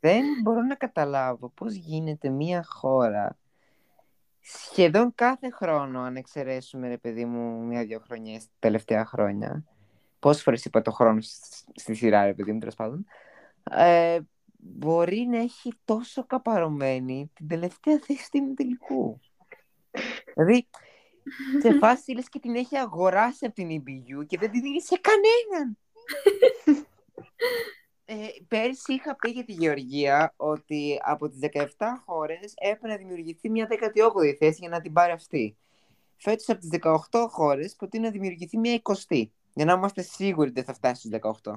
δεν μπορώ να καταλάβω πώς γίνεται μια χώρα σχεδόν κάθε χρόνο, αν εξαιρέσουμε, ρε παιδί μου, μία-δύο χρονιές τελευταία χρόνια. Πόσες φορές είπα το χρόνο στη σειρά, ρε παιδί μου, τέλος πάντων. Ε, μπορεί να έχει τόσο καπαρωμένη την τελευταία θέση του τελικού. Δηλαδή, σε φάση λες και την έχει αγοράσει από την EBU και δεν την δίνει σε κανέναν. Ε, πέρσι είχα πει για τη Γεωργία ότι από τις 17 χώρες έπρεπε να δημιουργηθεί μια 18η θέση για να την πάρει αυτή. Φέτος από τις 18 χώρες προτείνω να δημιουργηθεί μια 20η για να είμαστε σίγουροι ότι δεν θα φτάσει στους 18.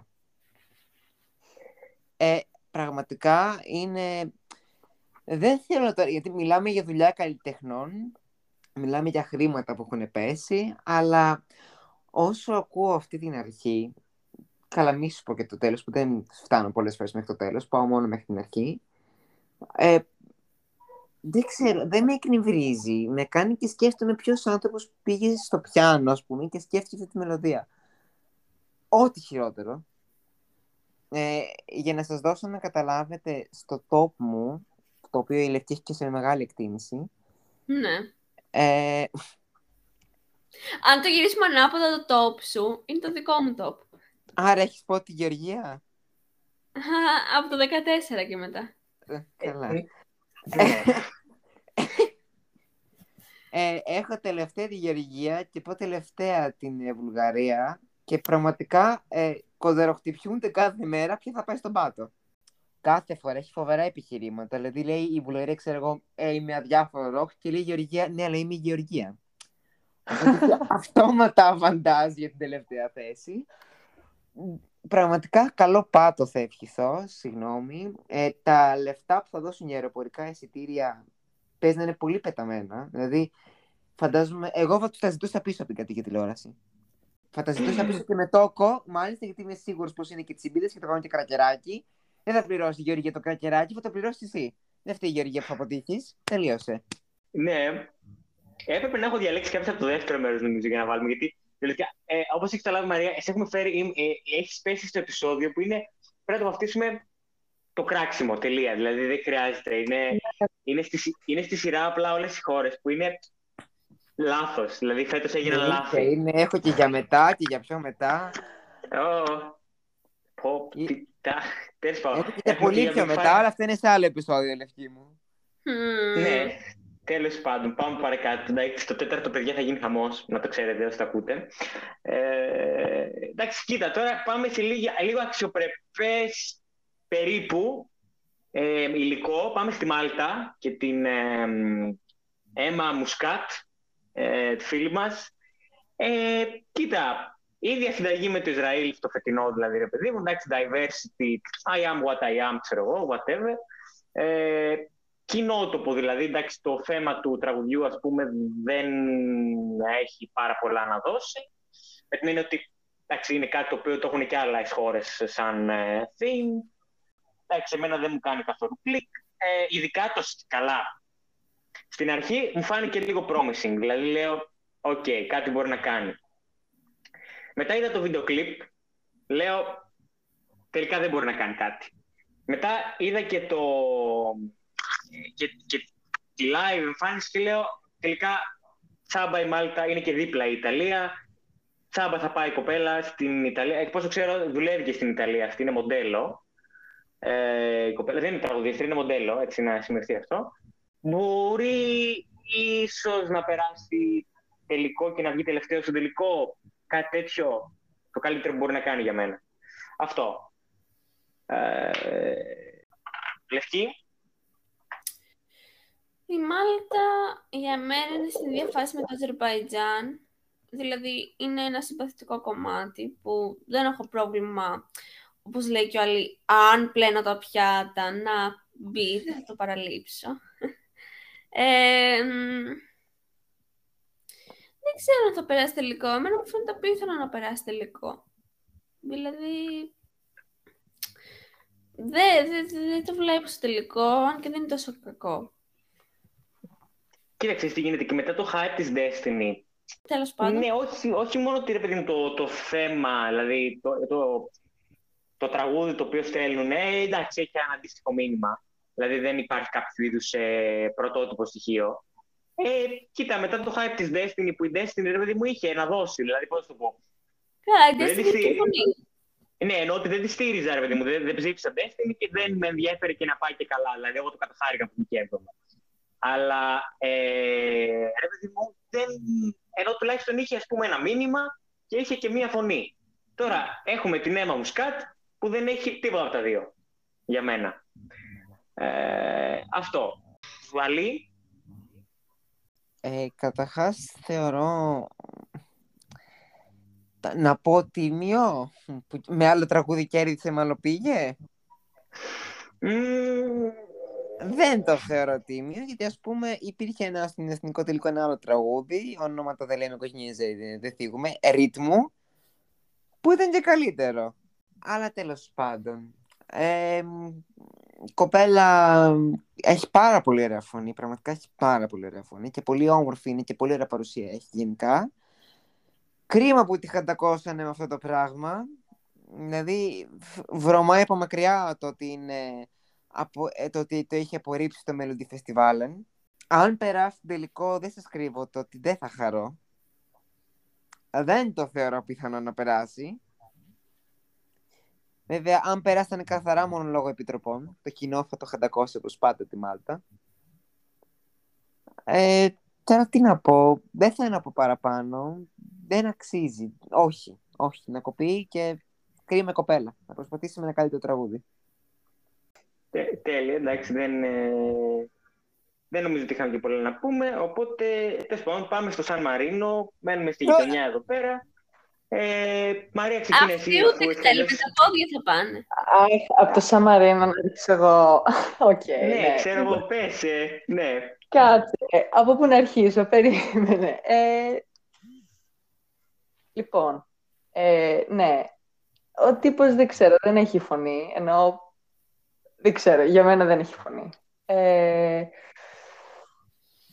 Ε, πραγματικά είναι... Δεν θέλω τώρα, γιατί μιλάμε για δουλειά καλλιτεχνών, μιλάμε για χρήματα που έχουν πέσει, αλλά όσο ακούω αυτή την αρχή, Καλά, μη σου πω και το τέλος, που δεν φτάνω πολλές φορές μέχρι το τέλος, πάω μόνο μέχρι την αρχή. Ε, δεν ξέρω, δεν με εκνευρίζει. Με κάνει και σκέφτομαι ποιος άνθρωπος πήγε στο πιάνο, ας πούμε, και σκέφτηκε αυτή τη μελωδία. Ό,τι χειρότερο. Ε, για να σας δώσω να καταλάβετε στο top μου, το οποίο η Λευκή έχει και σε μεγάλη εκτίμηση. Ναι. Ε... Αν το γυρίσουμε ανάποδα το top σου, είναι το δικό μου top. Άρα έχεις πω τη Γεωργία. Από το 14 και μετά. Ε, καλά. Ε, ε, έχω τελευταία τη Γεωργία και πω τελευταία την Βουλγαρία και πραγματικά ε, κοδεροχτυπιούνται κάθε μέρα ποια θα πάει στον πάτο. Κάθε φορά έχει φοβερά επιχειρήματα. Δηλαδή λέει η Βουλγαρία, ξέρω εγώ, ε, είμαι αδιάφορο ροκ και λέει η Γεωργία, ναι, αλλά είμαι η Γεωργία. αυτόματα αβαντάζ για την τελευταία θέση πραγματικά καλό πάτο θα ευχηθώ, συγγνώμη. Ε, τα λεφτά που θα δώσουν για αεροπορικά εισιτήρια παίζει να είναι πολύ πεταμένα. Δηλαδή, φαντάζομαι, εγώ θα τους τα ζητούσα πίσω από την κατοίκια τηλεόραση. Θα τα ζητούσα πίσω και με τόκο, μάλιστα γιατί είμαι σίγουρος πως είναι και τσιμπίδε και το κάνω και κρακεράκι. Δεν θα πληρώσει η Γεωργία το κρακεράκι, θα το πληρώσεις εσύ. Δεν φταίει η Γεωργία που θα αποτύχεις. Τελείωσε. Ναι. Έπρεπε να έχω διαλέξει κάποιο από το δεύτερο μέρος, νομίζω, για να βάλουμε. Γιατί Δηλαδή, ε, Όπως έχεις καταλάβει, Μαρία, εσύ έχουμε φέρει, ε, έχεις πέσει στο επεισόδιο που είναι πρέπει να το βαφτίσουμε το κράξιμο, τελεία. Δηλαδή δεν χρειάζεται. Είναι, είναι, στη, συ- είναι στη σειρά απλά όλες οι χώρες που είναι λάθος. Δηλαδή φέτος έγιναν Ναι, λάθη. είναι, έχω και για μετά και για πιο μετά. Ω, πω, Ε, τι- τα- Τέλος πάντων. Έχω και για Έχουμε πολύ για πιο Big μετά, Five. αλλά αυτά είναι σε άλλο επεισόδιο, λευκή μου. Μμμ. Ναι, τέλος πάντων, πάμε παρακάτω. Εντάξει, το τέταρτο παιδιά θα γίνει χαμός, να το ξέρετε όσοι το ακούτε. Ε, εντάξει, κοίτα, τώρα πάμε σε λίγο, λίγο αξιοπρεπές περίπου ε, υλικό. Πάμε στη Μάλτα και την ε, Έμα Μουσκάτ, ε, τη φίλη μας. Ε, κοίτα, η ίδια συνταγή με το Ισραήλ στο φετινό, δηλαδή, ρε παιδί μου. Εντάξει, diversity, I am what I am, ξέρω εγώ, whatever. Ε, κοινότοπο, δηλαδή, εντάξει, το θέμα του τραγουδιού, ας πούμε, δεν έχει πάρα πολλά να δώσει. Με την έννοια ότι, εντάξει, είναι κάτι το οποίο το έχουν και άλλες χώρες σαν ε, theme. Εντάξει, εμένα δεν μου κάνει καθόλου κλικ. Ε, ειδικά το σ- καλά. Στην αρχή μου φάνηκε λίγο promising, δηλαδή λέω, οκ, κάτι μπορεί να κάνει. Μετά είδα το βίντεο κλιπ, λέω, τελικά δεν μπορεί να κάνει κάτι. Μετά είδα και το και, και τη live εμφάνιση και λέω τελικά τσάμπα η Μάλτα είναι και δίπλα η Ιταλία. Τσάμπα θα πάει η κοπέλα στην Ιταλία. Εξ όσων ξέρω δουλεύει και στην Ιταλία. Αυτή είναι μοντέλο. Ε, η κοπέλα δεν είναι τραγουδίστρια, είναι μοντέλο, έτσι να σημειωθεί αυτό. Μπορεί ίσως να περάσει τελικό και να βγει τελευταίο στο τελικό. Κάτι τέτοιο το καλύτερο που μπορεί να κάνει για μένα. Αυτό. Ε, Λευκή. Η Μάλτα για μένα είναι στην ίδια φάση με το Αζερβαϊτζάν. Δηλαδή είναι ένα συμπαθητικό κομμάτι που δεν έχω πρόβλημα, όπως λέει και ο Ali, αν πλένω τα πιάτα να μπει, δεν θα το παραλείψω. Ε, μ, δεν ξέρω αν θα περάσει τελικό. Εμένα μου φαίνεται απίθανο να περάσει τελικό. Δηλαδή, δεν δεν- δεν το βλέπω στο τελικό, αν και δεν είναι τόσο κακό. Κοίταξε τι γίνεται και μετά το hype της Destiny. Τέλος πάντων. Ναι, όχι, όχι μόνο ότι ρε παιδί μου το, το θέμα, δηλαδή το, το, το τραγούδι το οποίο στέλνουν, ε, εντάξει, έχει ένα αντίστοιχο μήνυμα. Δηλαδή δεν υπάρχει κάποιο είδους ε, πρωτότυπο στοιχείο. Ε, κοίτα, μετά το hype της Destiny που η Destiny ρε παιδί μου είχε να δώσει, δηλαδή πώς το πω. Καλά, η Δεν Destiny τη- συμφωνεί. Ναι, ενώ ότι δεν τη στήριζα, ρε παιδί μου. Δεν, δεν ψήφισα Destiny και δεν με ενδιαφέρει και να πάει και καλά. Δηλαδή, εγώ το καταχάρηκα που την έβδομα. Αλλά, ε, ρε παιδί μου, δεν... ενώ τουλάχιστον είχε, ας πούμε, ένα μήνυμα και είχε και μία φωνή. Τώρα, έχουμε την Έμα Μουσκάτ που δεν έχει τίποτα από τα δύο, για μένα. Ε, αυτό. Βαλή, Ε, καταρχάς θεωρώ τα- να πω τίμιο που με άλλο τραγούδι κέρδισε μάλλον πήγε. μ, Δεν το θεωρώ τίμιο γιατί ας πούμε υπήρχε ένα στην εθνικό τελικό ένα άλλο τραγούδι ονόματα δεν λέμε κοσνιέζε δεν, δεν θίγουμε ρύθμου που ήταν και καλύτερο. Αλλά τέλος πάντων ε, η κοπέλα έχει πάρα πολύ ωραία φωνή, πραγματικά έχει πάρα πολύ ωραία φωνή και πολύ όμορφη είναι και πολύ ωραία παρουσία έχει γενικά. Κρίμα που τη χαντακώσανε με αυτό το πράγμα. Δηλαδή, β- βρωμάει από μακριά το ότι, είναι, απο, ε, το, ότι το είχε απορρίψει το Melody Festival. Αν περάσει τον τελικό, δεν σας κρύβω το ότι δεν θα χαρώ. Δεν το θεωρώ πιθανό να περάσει. Βέβαια, αν περάσανε καθαρά μόνο λόγω επιτροπών, το κοινό θα το χαντακώσει όπως πάντα τη Μάλτα. Ε, τώρα τι να πω, δεν θέλω να πω παραπάνω. Δεν αξίζει. Όχι, όχι. Να κοπεί και κρίμα κοπέλα. Να προσπαθήσει με ένα καλύτερο τραγούδι. Τε- τέλεια, εντάξει, δεν, ε, δεν νομίζω ότι είχαμε και πολλά να πούμε. Οπότε, τέλος πάντων, πάμε στο Σαν Μαρίνο. Μένουμε στη Τώρα. γειτονιά εδώ πέρα. Ε, Μαρία, ξεκινά εσύ. Αυτοί αφού ούτε έχεις ξέρει, με τελειώσει. τα πόδια θα πάνε. Αχ, από το Σαν Μαρίνο να ρίξω εγώ. Οκ, Ναι, ξέρω εγώ, πες. ε, ναι. Κάτσε. Ε, Από πού να αρχίσω, περίμενε. Ε, λοιπόν, ε, ναι. Ο τύπος δεν ξέρω, δεν έχει φωνή. Ενώ δεν ξέρω, για μένα δεν έχει φωνή. Ε,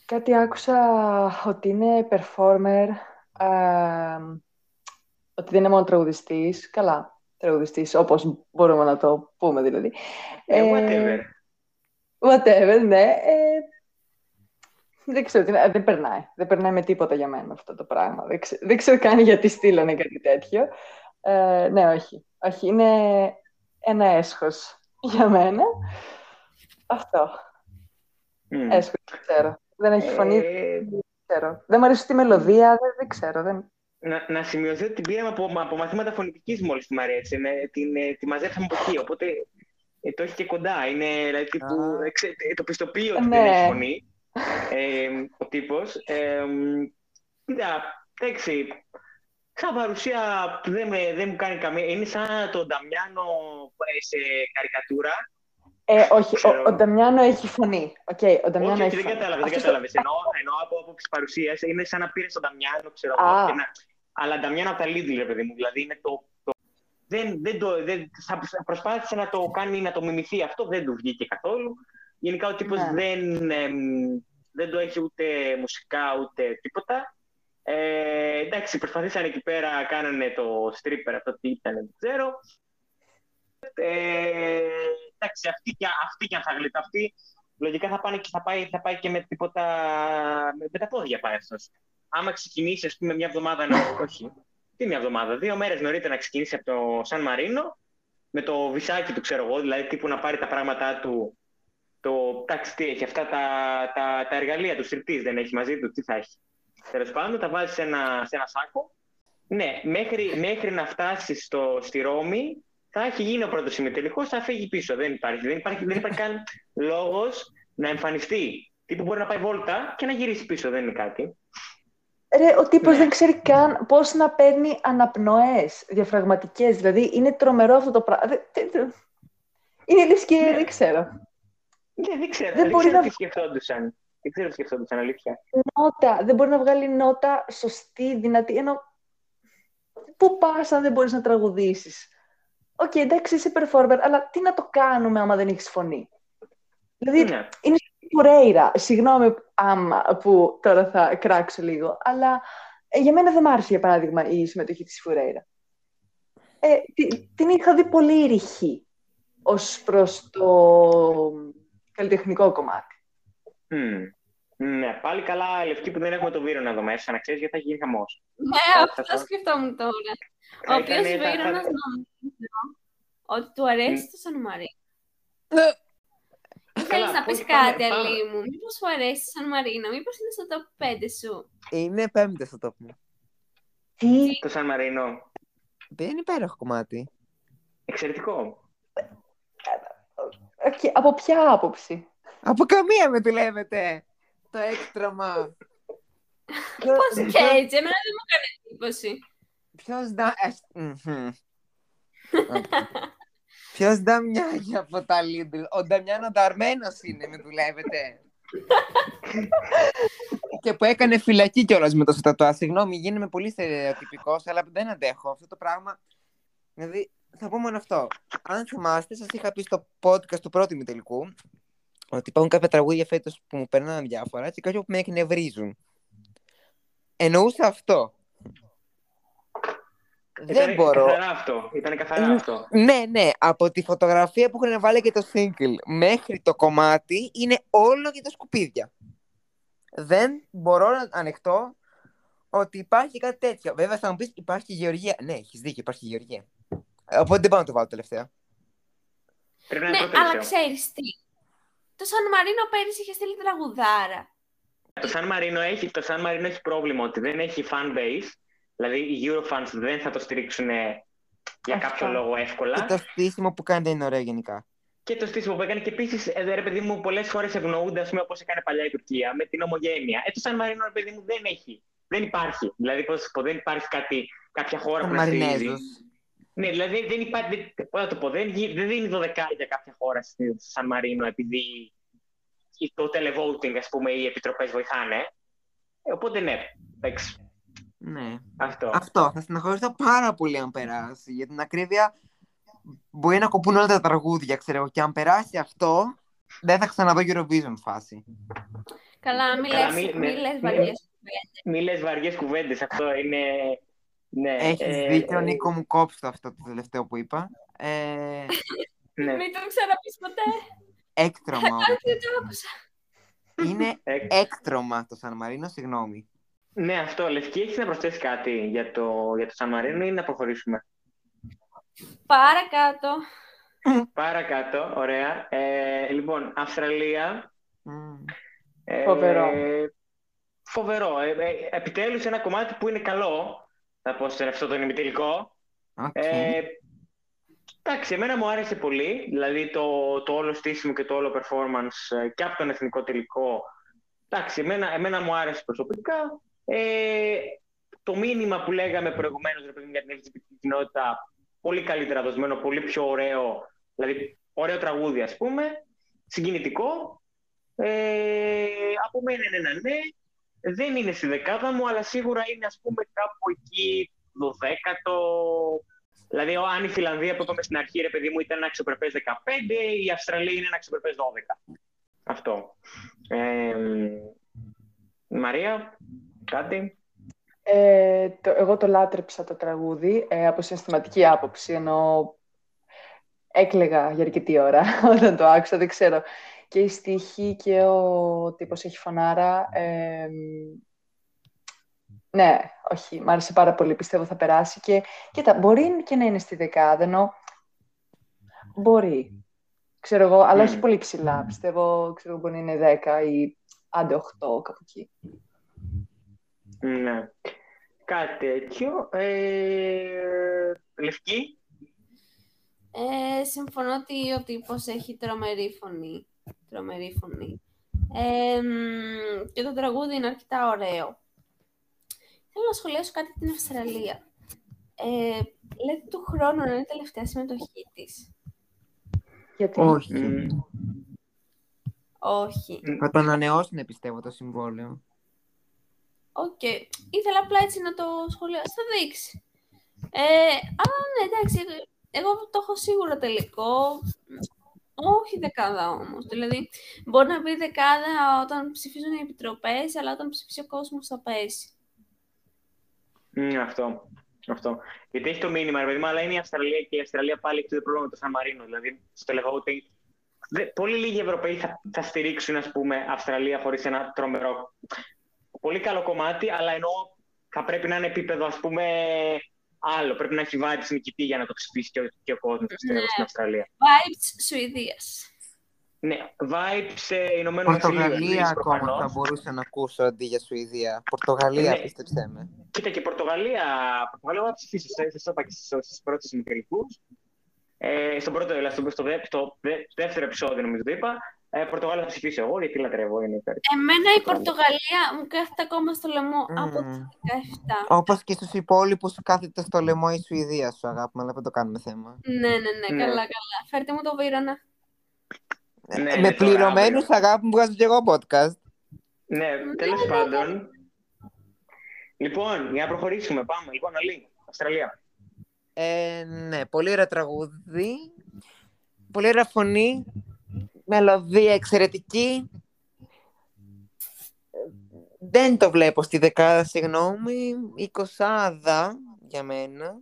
κάτι άκουσα ότι είναι performer, ε, ότι δεν είναι μόνο τραγουδιστής. Καλά, τραγουδιστής, όπως μπορούμε να το πούμε δηλαδή. Ε, whatever. Whatever, ναι. Ε, δεν ξέρω, τι να- δεν περνάει. Δεν περνάει με τίποτα για μένα αυτό το πράγμα. Δεν, ξε- δεν ξέρω καν γιατί στείλανε κάτι τέτοιο. Ε, ναι, όχι. Όχι, είναι ένα έσχος για μένα. Αυτό. Μμ. Έσχος, δεν ξέρω. Δεν έχει φωνή, Ε, δεν ξέρω. Δεν μου αρέσει τη μελωδία, δεν, δεν ξέρω. Δεν... να, να σημειωθεί ότι την πήραμε από, από μαθήματα φωνητικής μόλις που μου αρέσει. Ναι, την, ε, τη μαζέψαμε από εκεί, οπότε ε, το έχει και κοντά. Είναι δηλαδή, τύπου, Α. ε, ξέ- ε, το πιστοποιεί ότι Ναι. δεν έχει φωνή ε, ο τύπος. Ε, μ, κοίτα, εντάξει, σαν παρουσία δεν, με, δεν μου κάνει καμία... Είναι σαν τον Νταμιάνο ε, σε καρικατούρα. Ε, όχι, Ξέρω. ο, ο Νταμιάνο έχει φωνή. Οκ, ο Νταμιάνο όχι, όχι, έχει δεν φωνή. κατάλαβες, δεν Αυτός κατάλαβες. Εννοώ, εννοώ από άποψη παρουσίας. Είναι σαν να πήρες τον Νταμιάνο, ξέρω εγώ. Α. και να- Αλλά Νταμιάνο από τα Lidl, ρε παιδί μου. Δηλαδή είναι το... το δεν, δεν το, δεν, θα προσπάθησε να το κάνει, να το μιμηθεί αυτό, δεν του βγήκε καθόλου. Γενικά ο τύπος Ναι. δεν, εμ, δεν το έχει ούτε μουσικά ούτε τίποτα. Ε, εντάξει, προσπαθήσαν εκεί πέρα, κάνανε το stripper αυτό τι ήταν, δεν ξέρω. Ε, εντάξει, αυτή και, αυτή και αν θα γλιτωθεί, λογικά θα, πάνε και, θα, πάει, θα πάει και με τίποτα, με, με τα πόδια πάει αυτός. Άμα ξεκινήσει, ας πούμε, μια εβδομάδα, να, όχι, τι μια εβδομάδα, δύο μέρες νωρίτερα να ξεκινήσει από το Σαν Μαρίνο, με το βυσάκι του, ξέρω εγώ, δηλαδή τύπου να πάρει τα πράγματά του, το, εντάξει, τι έχει, αυτά τα, τα, τα εργαλεία του, στριπτής δεν έχει μαζί του, τι θα έχει. Τέλος πάντων, τα βάζεις σε ένα, σε ένα σάκο. Ναι, μέχρι, μέχρι να φτάσεις στο, στη Ρώμη, θα έχει γίνει ο πρώτος ημιτελικός, θα φύγει πίσω. Δεν υπάρχει, δεν υπάρχει, δεν υπάρχει καν λόγος να εμφανιστεί. Τύπου μπορεί να πάει βόλτα και να γυρίσει πίσω, δεν είναι κάτι. Ρε, ο τύπος Ναι. δεν ξέρει καν πώς να παίρνει αναπνοές διαφραγματικές. Δηλαδή, είναι τρομερό αυτό το πράγμα. Δεν- δεν- δεν- Είναι λες και Ναι. δεν ξέρω. Δεν, δεν ξέρω, Δεν δεν μπορεί ξέρω να- τι σκεφτόντουσαν. Δεν ξέρω τι σκεφτόντουσαν, αλήθεια. Νότα. Δεν μπορεί να βγάλει νότα σωστή, δυνατή. Ενώ, πού πας αν δεν μπορείς να τραγουδήσεις. Οκ, εντάξει, είσαι performer, αλλά τι να το κάνουμε άμα δεν έχεις φωνή; Δηλαδή, Ναι. είναι στη Φουρέιρα. Συγγνώμη άμα που τώρα θα κράξω λίγο, αλλά ε, για μένα δεν μ' άρεσε, για παράδειγμα, η συμμετοχή της Φουρέιρα. Ε, τη- την είχα δει πολύ ρηχή ως προς το καλλιτεχνικό κομμάτι. Μμ. Ναι, πάλι καλά λευκή που δεν έχουμε το Βύρονα εδώ μέσα, να ξέρει γιατί θα γίνει χαμό. Ναι, Θα- αυτό θα- σκεφτόμουν τώρα. Ο Θα οποίο ήτανε- θα- Βίρονα θα- νομίζω ότι του αρέσει το Σαν Μαρίνο. Καλά, Θέλει να πει πώς πάμε- κάτι, πάμε. Αλή μου. Μήπω σου αρέσει το Σαν Μαρίνο, μήπω είναι στο top 5 σου. Είναι πέμπτη στο top μου. Τι, Το Σαν Μαρίνο. Δεν είναι υπέροχο κομμάτι. Εξαιρετικό. οκ, από ποια άποψη. Από καμία με δουλεύετε. Το έκτραμα. Πώς και έτσι, εμένα δεν μου έκανε εντύπωση. Ποιος δα... ε, μμμ. Ποιος δαμιάγει από τα Lidl; Ο Νταμιάνο Νταρμένος είναι, με δουλεύετε. και που έκανε φυλακή κιόλας με το στατουά. Συγγνώμη, γίνομαι πολύ στερεοτυπικός, αλλά δεν αντέχω αυτό το πράγμα. Δηλαδή, θα πω μόνο αυτό. Αν θυμάστε, σας είχα πει στο podcast του πρώτου ημιτελικού ότι υπάρχουν κάποια τραγούδια φέτος που μου περνάνε διάφορα και κάποια που με εκνευρίζουν. Εννοούσα αυτό. Δεν Ήτανε μπορώ. καθαρά αυτό. Ήταν καθαρά Ε, αυτό. Ναι, ναι. Από τη φωτογραφία που έχουν βάλει και το single μέχρι το κομμάτι είναι όλο και τα σκουπίδια. Δεν μπορώ να ανεχτώ ότι υπάρχει κάτι τέτοιο. Βέβαια θα μου πεις υπάρχει και Γεωργία. Ναι, έχεις δίκιο, υπάρχει και Γεωργία. Ε, Οπότε δεν πάω να το βάλω τελευταία. Πρέπει να Ναι, είναι πρώτο αλλά τελευταίο. ξέρεις τι. Το Σαν Μαρίνο πέρυσι είχε στείλει τραγουδάρα. Το Σαν Μαρίνο έχει, το Σαν Μαρίνο έχει πρόβλημα ότι δεν έχει fan base. Δηλαδή οι Eurofans δεν θα το στηρίξουν για Αυτό. κάποιο λόγο εύκολα. Και το στήσιμο που κάνει δεν είναι ωραίο γενικά. Και το στήσιμο που έκανε. Και επίσης, ρε παιδί μου, πολλές φορές ευνοούνται, ας πούμε, όπως έκανε παλιά η Τουρκία, με την ομογένεια. Ε, το Σαν Μαρίνο, ρε παιδί μου, δεν έχει. Δεν υπάρχει. Δηλαδή, πώς, πω, δεν υπάρχει κάτι, κάποια χώρα Ο που να στηρίζει. Μαρινέζος. Ναι, δηλαδή δεν υπάρχει. Δεν, πώς να το πω, δεν, γι- δεν δίνει δωδεκάρια κάποια χώρα στη- στο Σαν Μαρίνο επειδή το televoting, ας πούμε, οι επιτροπές βοηθάνε. Ε, οπότε ναι, εντάξει, Ναι. αυτό. Αυτό. Θα στεναχωρηθώ πάρα πολύ αν περάσει. Για την ακρίβεια, μπορεί να κοπούν όλα τα τραγούδια, ξέρω εγώ. Και αν περάσει αυτό, δεν θα ξαναδώ Eurovision φάση. Καλά, μη Καλά, λες, μη- μη ναι, λες ναι. βαριές. Μη λες βαριές κουβέντες, αυτό είναι... Ναι, Έχεις ε, δίκιο, ε, Νίκο μου κόψει το αυτό το τελευταίο που είπα. Ε, ναι. Μην το ξαναπείς ποτέ. έκτρωμα όμως. Δεν το άκουσα. Είναι Ε, έκτρωμα το Σαν Μαρίνο, συγγνώμη. ναι, αυτό. Λευκή, έχεις να προσθέσεις κάτι για το, για το Σαν Μαρίνο ή να προχωρήσουμε; Παρακάτω. Παρακάτω, ωραία. Ε, λοιπόν, Αυστραλία. Μμ. Ε, Φοβερό. φοβερό. Ε, ε, επιτέλους ένα κομμάτι που είναι καλό, θα πω σε αυτό το ημιτελικό. Οκ. Ε, εντάξει, εμένα μου άρεσε πολύ. Δηλαδή το, το όλο στήσιμο και το όλο performance ε, και από τον εθνικό τελικό. Εντάξει, εμένα, εμένα μου άρεσε προσωπικά. Ε, το μήνυμα που λέγαμε προηγουμένως ρε παιδί μου, για την LGBT κοινότητα, πολύ καλύτερα δοσμένο, πολύ πιο ωραίο. Δηλαδή, ωραίο τραγούδι, ας πούμε. Συγκινητικό. Ε, από μένα είναι ένα ναι. Δεν είναι στη δεκάδα μου, αλλά σίγουρα είναι ας πούμε κάπου εκεί το δέκατο. Δηλαδή, ο- αν η Φιλανδία που είπαμε στην αρχή, ρε παιδί μου, ήταν ένα αξιοπρεπές 15, η Αυστραλία είναι ένα αξιοπρεπές 12. Αυτό. Ε, Μαρία, κάτι; Ε, το, εγώ το λάτρεψα το τραγούδι ε, από συναισθηματική άποψη, ενώ έκλαιγα για αρκετή ώρα όταν το άκουσα, δεν ξέρω. Και η στίχη και ο τύπος έχει φωνάρα. ε, ναι, όχι, μ' άρεσε πάρα πολύ, πιστεύω θα περάσει. Και κοίτα, μπορεί και να είναι στη δεκάδα, ενώ μπορεί, ξέρω εγώ, αλλά όχι Μμμ. πολύ ψηλά. Πιστεύω, ξέρω, μπορεί να είναι 10 ή άντε 8, κάπου εκεί. Ναι. Κάτι τέτοιο. Ε, λευκή; Ε, συμφωνώ ότι ο τύπος έχει τρομερή φωνή. Τρομερή φωνή. Ε, μ, και το τραγούδι είναι αρκετά ωραίο. Θέλω να σχολιάσω κάτι για την Αυστραλία. Ε, λέτε του χρόνου να είναι η τελευταία συμμετοχή της. Γιατί; Όχι. Μμ. Όχι. Θα το ανανεώσουν, πιστεύω, το συμβόλαιο. Οκ. Ήθελα απλά έτσι να το σχολιάσω. Θα δείξει. Ε, αλλά ναι, εντάξει. Εγώ το έχω σίγουρο τελικό. Όχι δεκάδα όμως. Δηλαδή, μπορεί να μπει δεκάδα όταν ψηφίζουν οι επιτροπές, αλλά όταν ψηφίσει ο κόσμος θα πέσει. Μμ, αυτό. αυτό. Γιατί έχει το μήνυμα, ρε παιδί μου, αλλά είναι η Αυστραλία και η Αυστραλία πάλι έχει το πρόβλημα με το Σαν Μαρίνο. Δηλαδή, στο λέγω ότι δε- πολύ λίγοι Ευρωπαίοι θα, θα στηρίξουν, ας πούμε, Αυστραλία χωρίς ένα τρομερό. Πολύ καλό κομμάτι, αλλά ενώ θα πρέπει να είναι επίπεδο, ας πούμε, άλλο. Πρέπει να έχει vibes νικητή για να το ψηφίσει και ο, και ο κόσμος πιστεύω, Ναι. στην Αυστραλία. Vibes Σουηδίας. Ναι, vibes ε, Ηνωμένο Βασίλειο. Πορτογαλία Εννοείς ακόμα προφανώς. θα μπορούσα να ακούσω αντί για Σουηδία. Πορτογαλία, Ναι. πίστεψέ με. Κοίτα και η Πορτογαλία, Πορτογαλία θα ψηφίσει, σας το είπα και στις, στις πρώτες ημιτελικούς. Ε, στον πρώτο, δηλαδή, στο, στο, δε- στο δε- δεύτερο επεισόδιο νομίζω το είπα. Ε, Πορτογαλία θα ψηφίσω εγώ γιατί λατρεύω, είναι υπέρ. Εμένα η Πορτογαλία μου κάθεται ακόμα στο λαιμό από το Μμ. 17. Όπως και στους υπόλοιπους κάθεται στο λαιμό η Σουηδία σου, αγάπη μου, αλλά δεν το κάνουμε θέμα. Ναι, ναι, ναι, Ναι. καλά, καλά. Φέρτε μου το Βύρονα. Ναι, Ε, ναι, με τώρα, πληρωμένους, αύριο. αγάπη μου, βγάζω και εγώ podcast. Ναι, τέλος πάντων. Λοιπόν, για να προχωρήσουμε, πάμε. Λοιπόν, Αλή, Αυστραλία. Ε, ναι, πολύ ωραία τραγούδι. Πολύ ωραία φωνή. Μελωδία εξαιρετική. Ε, Δεν το βλέπω στη δεκάδα, συγγνώμη. Εικοσάδα για μένα.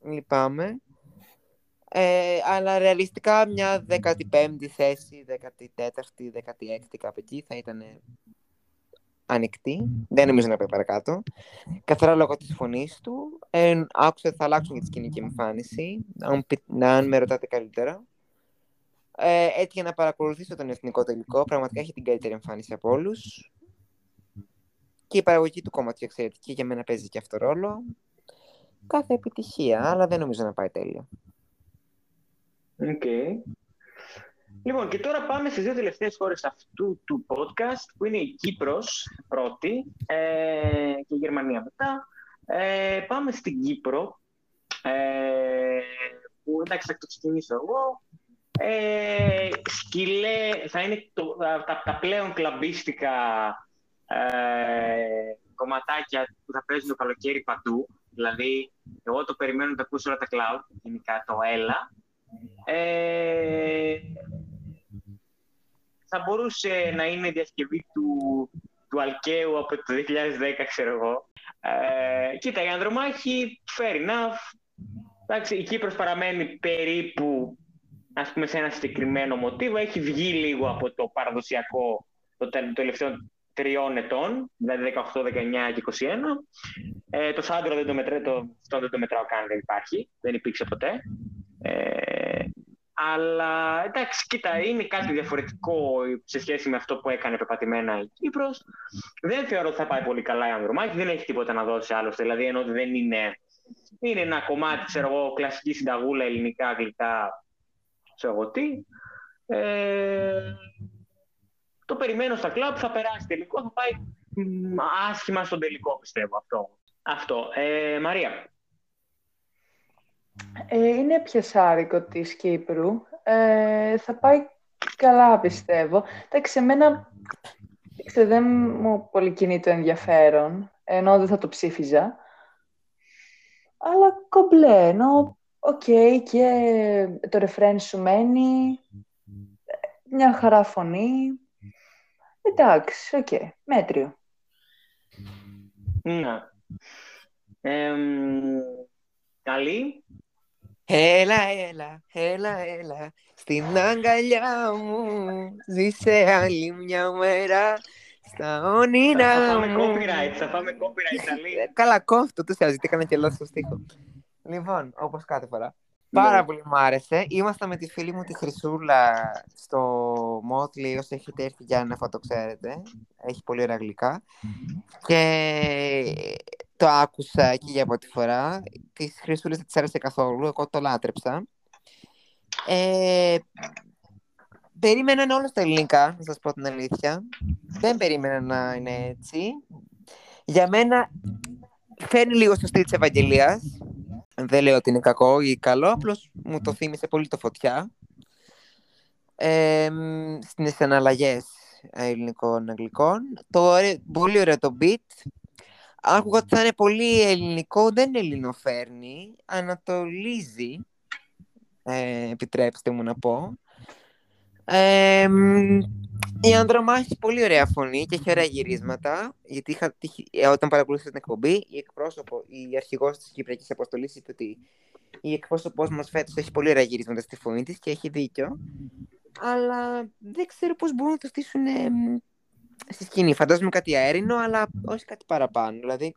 Λυπάμαι. Ε, αλλά ρεαλιστικά μια 15η θέση, 14η, 16η κάπου εκεί θα ήταν ανοιχτή. Δεν νομίζω να πάει παρακάτω. Καθαρά λόγω της φωνής του. Ε, άκουσα ότι θα αλλάξουν για τη σκηνική εμφάνιση. Αν, πει- αν με ρωτάτε καλύτερα. Ε, έτυχε να παρακολουθήσω τον εθνικό τελικό. Πραγματικά έχει την καλύτερη εμφάνιση από όλους. Και η παραγωγή του κομματιού εξαιρετική. Για μένα παίζει και αυτό ρόλο. Κάθε επιτυχία, αλλά δεν νομίζω να πάει τέλεια. Οκ. Λοιπόν, και τώρα πάμε στις δύο τελευταίες χώρες αυτού του podcast, που είναι η Κύπρος πρώτη ε, και η Γερμανία μετά. Ε, πάμε στην Κύπρο, ε, που εντάξει θα το ξεκινήσω εγώ. Ε, σκυλέ, θα είναι το, τα, τα- τα πλέον κλαμπίστικα ε, κομματάκια που θα παίζουν το καλοκαίρι παντού. Δηλαδή, εγώ το περιμένω να τα ακούσω όλα τα cloud, γενικά το Έλα. Ε, θα μπορούσε να είναι διασκευή του, του Αλκαίου από το 2010, ξέρω εγώ. Ε, κοίτα, η ανδρομάχη, fair enough. Εντάξει, η Κύπρος παραμένει περίπου ας πούμε, σε ένα συγκεκριμένο μοτίβο. Έχει βγει λίγο από το παραδοσιακό το τελευταίο τριών ετών, δηλαδή 18, 19 και 21. Ε, το Σάντρο δεν το, μετρέ, το, το, δεν το μετράω καν, δεν υπάρχει, δεν υπήρξε ποτέ. Ε, αλλά εντάξει, κοίτα, είναι κάτι διαφορετικό σε σχέση με αυτό που έκανε πεπατημένα η Κύπρος. Δεν θεωρώ ότι θα πάει πολύ καλά η Ανδρομάκη, δεν έχει τίποτα να δώσει άλλωστε. Δηλαδή, ενώ δεν είναι, είναι ένα κομμάτι, ξέρω εγώ, κλασική συνταγούλα, ελληνικά, αγγλικά, ξέρω εγώ τι. Ε, το περιμένω στα κλαμπ, θα περάσει τελικό, θα πάει άσχημα στον τελικό, πιστεύω αυτό. Αυτό. Ε, Μαρία. Ε, είναι πιασάρικο της Κύπρου. Ε, θα πάει καλά, πιστεύω. Εντάξει, εμένα δεν μου πολύ κινεί το ενδιαφέρον, εννοώ δεν θα το ψήφιζα. Αλλά κομπλέ, ενώ οκ, και το ρεφρέν σου μένει, μια χαρά φωνή. Εντάξει, οκ, μέτριο. Να. καλή. Έλα, έλα, έλα, έλα, στην αγκαλιά μου ζήσε άλλη μια μέρα στα όνειρα μου. Θα πάμε copyright, θα πάμε copyright, καλή. Ε, καλά, κόφτω, τους έζητη, έκανα και λάθος στο στίχο. Λοιπόν, όπως κάθε φορά. Πάρα ναι. πολύ μου άρεσε. Ήμασταν με τη φίλη μου τη Χρυσούλα στο Motley, όσοι έχετε έρθει για να το ξέρετε. Έχει πολύ ωραία γλυκά. Και το άκουσα εκεί για πρώτη φορά. Της Χρυσούλα δεν της άρεσε καθόλου. Εγώ το λάτρεψα. Ε, περίμενα όλο στα ελληνικά, να σας πω την αλήθεια. Δεν περίμενα να είναι έτσι. Για μένα φέρνει λίγο στο στυλ της Ευαγγελίας δεν λέω ότι είναι κακό ή καλό, απλώς μου το θύμισε πολύ το φωτιά. Ε, στις εναλλαγές ελληνικών-αγγλικών. Το πολύ ωραίο το beat. Άκουγα ότι θα είναι πολύ ελληνικό, δεν ελληνοφέρνει, ανατολίζει, ε, επιτρέψτε μου να πω. Ε, η Ανδρομάχη έχει πολύ ωραία φωνή και έχει ωραία γυρίσματα. Γιατί είχα, ε, όταν παρακολούθησα την εκπομπή, η εκπρόσωπο, η αρχηγός της Κυπριακής Αποστολής είπε ότι η εκπρόσωπός μας φέτος έχει πολύ ωραία γυρίσματα στη φωνή της και έχει δίκιο. Αλλά δεν ξέρω πώς μπορούν να το στήσουν ε, στη σκηνή. Φαντάζομαι κάτι αέρινο, αλλά όχι κάτι παραπάνω. Δηλαδή,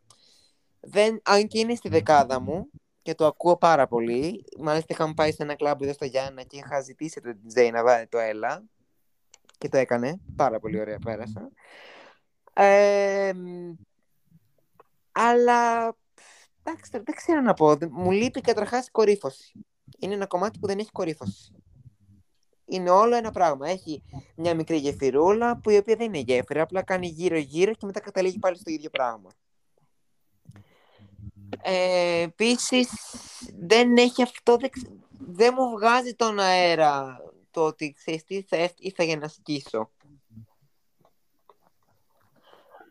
δεν, αν και είναι στη δεκάδα μου και το ακούω πάρα πολύ. Μάλιστα, είχαμε πάει σε ένα κλαμπ εδώ στο Γιάννα και είχα ζητήσει το DJ να βάλει το Έλα και το έκανε. Πάρα πολύ ωραία πέρασα. αλλά εντάξει, δεν ξέρω να πω. Μου λείπει καταρχάς η κορύφωση. Είναι ένα κομμάτι που δεν έχει κορύφωση. Είναι όλο ένα πράγμα. Έχει μια μικρή γεφυρούλα που η οποία δεν είναι γέφυρα, απλά κάνει γύρω-γύρω και μετά καταλήγει πάλι στο ίδιο πράγμα. Ε, Επίσης, δεν έχει αυτό, δεν, δεν μου βγάζει τον αέρα το ότι ξέρεις τι θα ήρθα για να σκίσω.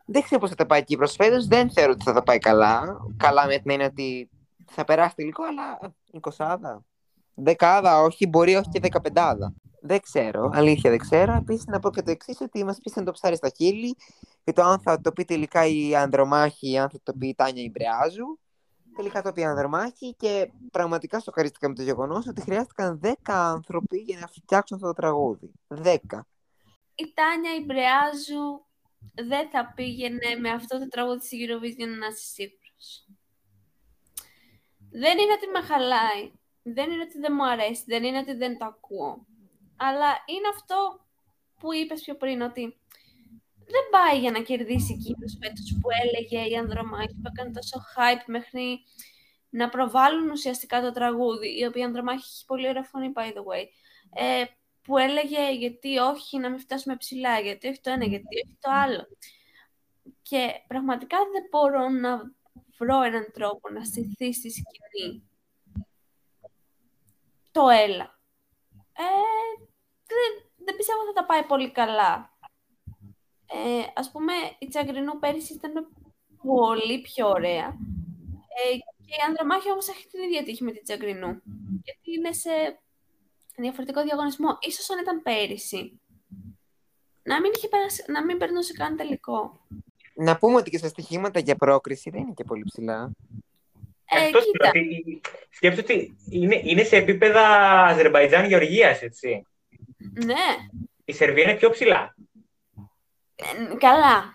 Δεν ξέρω πώς θα τα πάει εκεί φέτος. Δεν θεωρώ ότι θα τα πάει καλά. Καλά με την έννοια ότι θα περάσει τελικό, αλλά εικοσάδα. Δεκάδα, όχι, μπορεί όχι και δεκαπεντάδα. Δεν ξέρω, αλήθεια δεν ξέρω. Επίσης να πω και το εξής, ότι μας πείσαν το ψάρι στα χείλη και το αν θα το πει τελικά η Ανδρομάχη ή αν θα το πει η Τάνια Ιμπρεάζου. Τελικά το πήγαν δερμάχη και πραγματικά σοκαρίστηκα με το γεγονός ότι χρειάστηκαν 10 άνθρωποι για να φτιάξουν αυτό το τραγούδι. 10. Η Τάνια Ιμπρεάζου δεν θα πήγαινε με αυτό το τραγούδι στη Eurovision να είσαι σίγουρος. Δεν είναι ότι με χαλάει. Δεν είναι ότι δεν μου αρέσει. Δεν είναι ότι δεν το ακούω. Αλλά είναι αυτό που είπες πιο πριν, ότι δεν πάει για να κερδίσει η Κύπρος φέτος που έλεγε η Ανδρομάχη που έκανε τόσο hype μέχρι να προβάλλουν ουσιαστικά το τραγούδι, η οποία Ανδρομάχη έχει πολύ ωραία φωνή, by the way, ε, που έλεγε γιατί όχι να μην φτάσουμε ψηλά, γιατί όχι το ένα, γιατί όχι το άλλο. Και πραγματικά δεν μπορώ να βρω έναν τρόπο να στηθεί στη σκηνή το έλα. Ε, δεν, δεν πιστεύω ότι θα τα πάει πολύ καλά. Ε, ας πούμε, η Τσαγκρινού πέρυσι ήταν πολύ πιο ωραία. Ε, και η Ανδραμάχη όμως έχει την ίδια τύχη με την Τσαγκρινού. Γιατί είναι σε διαφορετικό διαγωνισμό. Ίσως αν ήταν πέρυσι. Να μην, είχε περάσει, να μην περνούσε καν τελικό. Να πούμε ότι και στα στοιχήματα για πρόκριση δεν είναι και πολύ ψηλά. Ε, Εκτός κοίτα, ότι, σκέψου ότι είναι, είναι σε επίπεδα Αζερβαϊτζάν-Γεωργίας, έτσι. ναι, Η Σερβία είναι πιο ψηλά. Ε, καλά.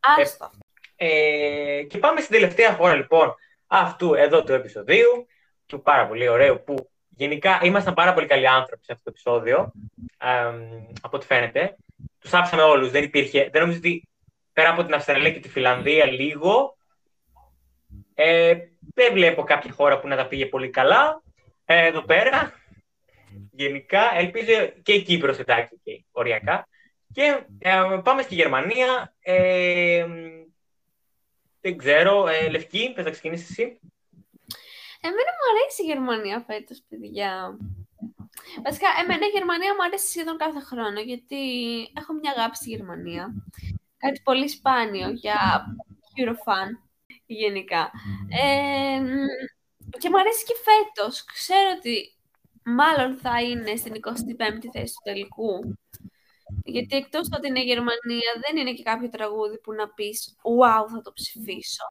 Άστο. Ε, και πάμε στην τελευταία χώρα, λοιπόν, αυτού εδώ του επεισοδίου, του πάρα πολύ ωραίου, που γενικά ήμασταν πάρα πολύ καλοί άνθρωποι σε αυτό το επεισόδιο, εμ, από ό,τι φαίνεται. Τους άφησαμε όλους, δεν υπήρχε, δεν νομίζω ότι πέρα από την Αυστραλία και τη Φιλανδία λίγο, ε, δεν βλέπω κάποια χώρα που να τα πήγε πολύ καλά. Ε, εδώ πέρα, γενικά, ελπίζω και η Κύπρος, εντάξει, και οριακά. Και ε, πάμε στη Γερμανία. Ε, δεν ξέρω. Ε, Λευκή, πες να ξεκινήσεις εσύ. Εμένα μου αρέσει η Γερμανία φέτος, παιδιά. Βασικά, εμένα η Γερμανία μου αρέσει σχεδόν κάθε χρόνο, γιατί έχω μια αγάπη στη Γερμανία. Κάτι πολύ σπάνιο για Eurofan, γενικά. Ε, μ, και μου αρέσει και φέτος. Ξέρω ότι μάλλον θα είναι στην 25η θέση του τελικού. Γιατί εκτός ότι είναι η Γερμανία, δεν είναι και κάποιο τραγούδι που να πεις «Wow, θα το ψηφίσω».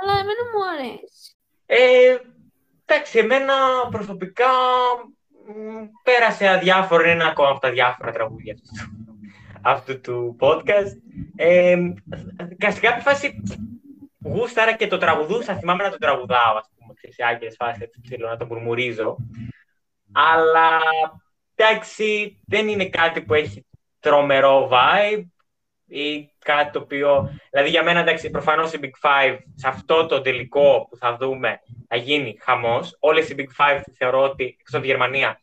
Αλλά εμένα μου αρέσει. Ε, εντάξει, εμένα προσωπικά μ, πέρασε αδιάφορο, είναι ένα ακόμα από τα διάφορα τραγούδια αυτού, του- αυτού του podcast. Ε, και σε κάποια φάση γούσταρα και το τραγουδούσα, θυμάμαι να το τραγουδάω, ας πούμε, σε άκυρες φάσεις, έτσι, ξέρω, να το μουρμουρίζω. Αλλά, εντάξει, δεν είναι κάτι που έχει τρομερό vibe ή κάτι το οποίο... Δηλαδή για μένα, εντάξει, προφανώς η Big Five σε αυτό το τελικό που θα δούμε θα γίνει χαμός. Όλες οι Big Five θεωρώ ότι, εκτός από τη Γερμανία,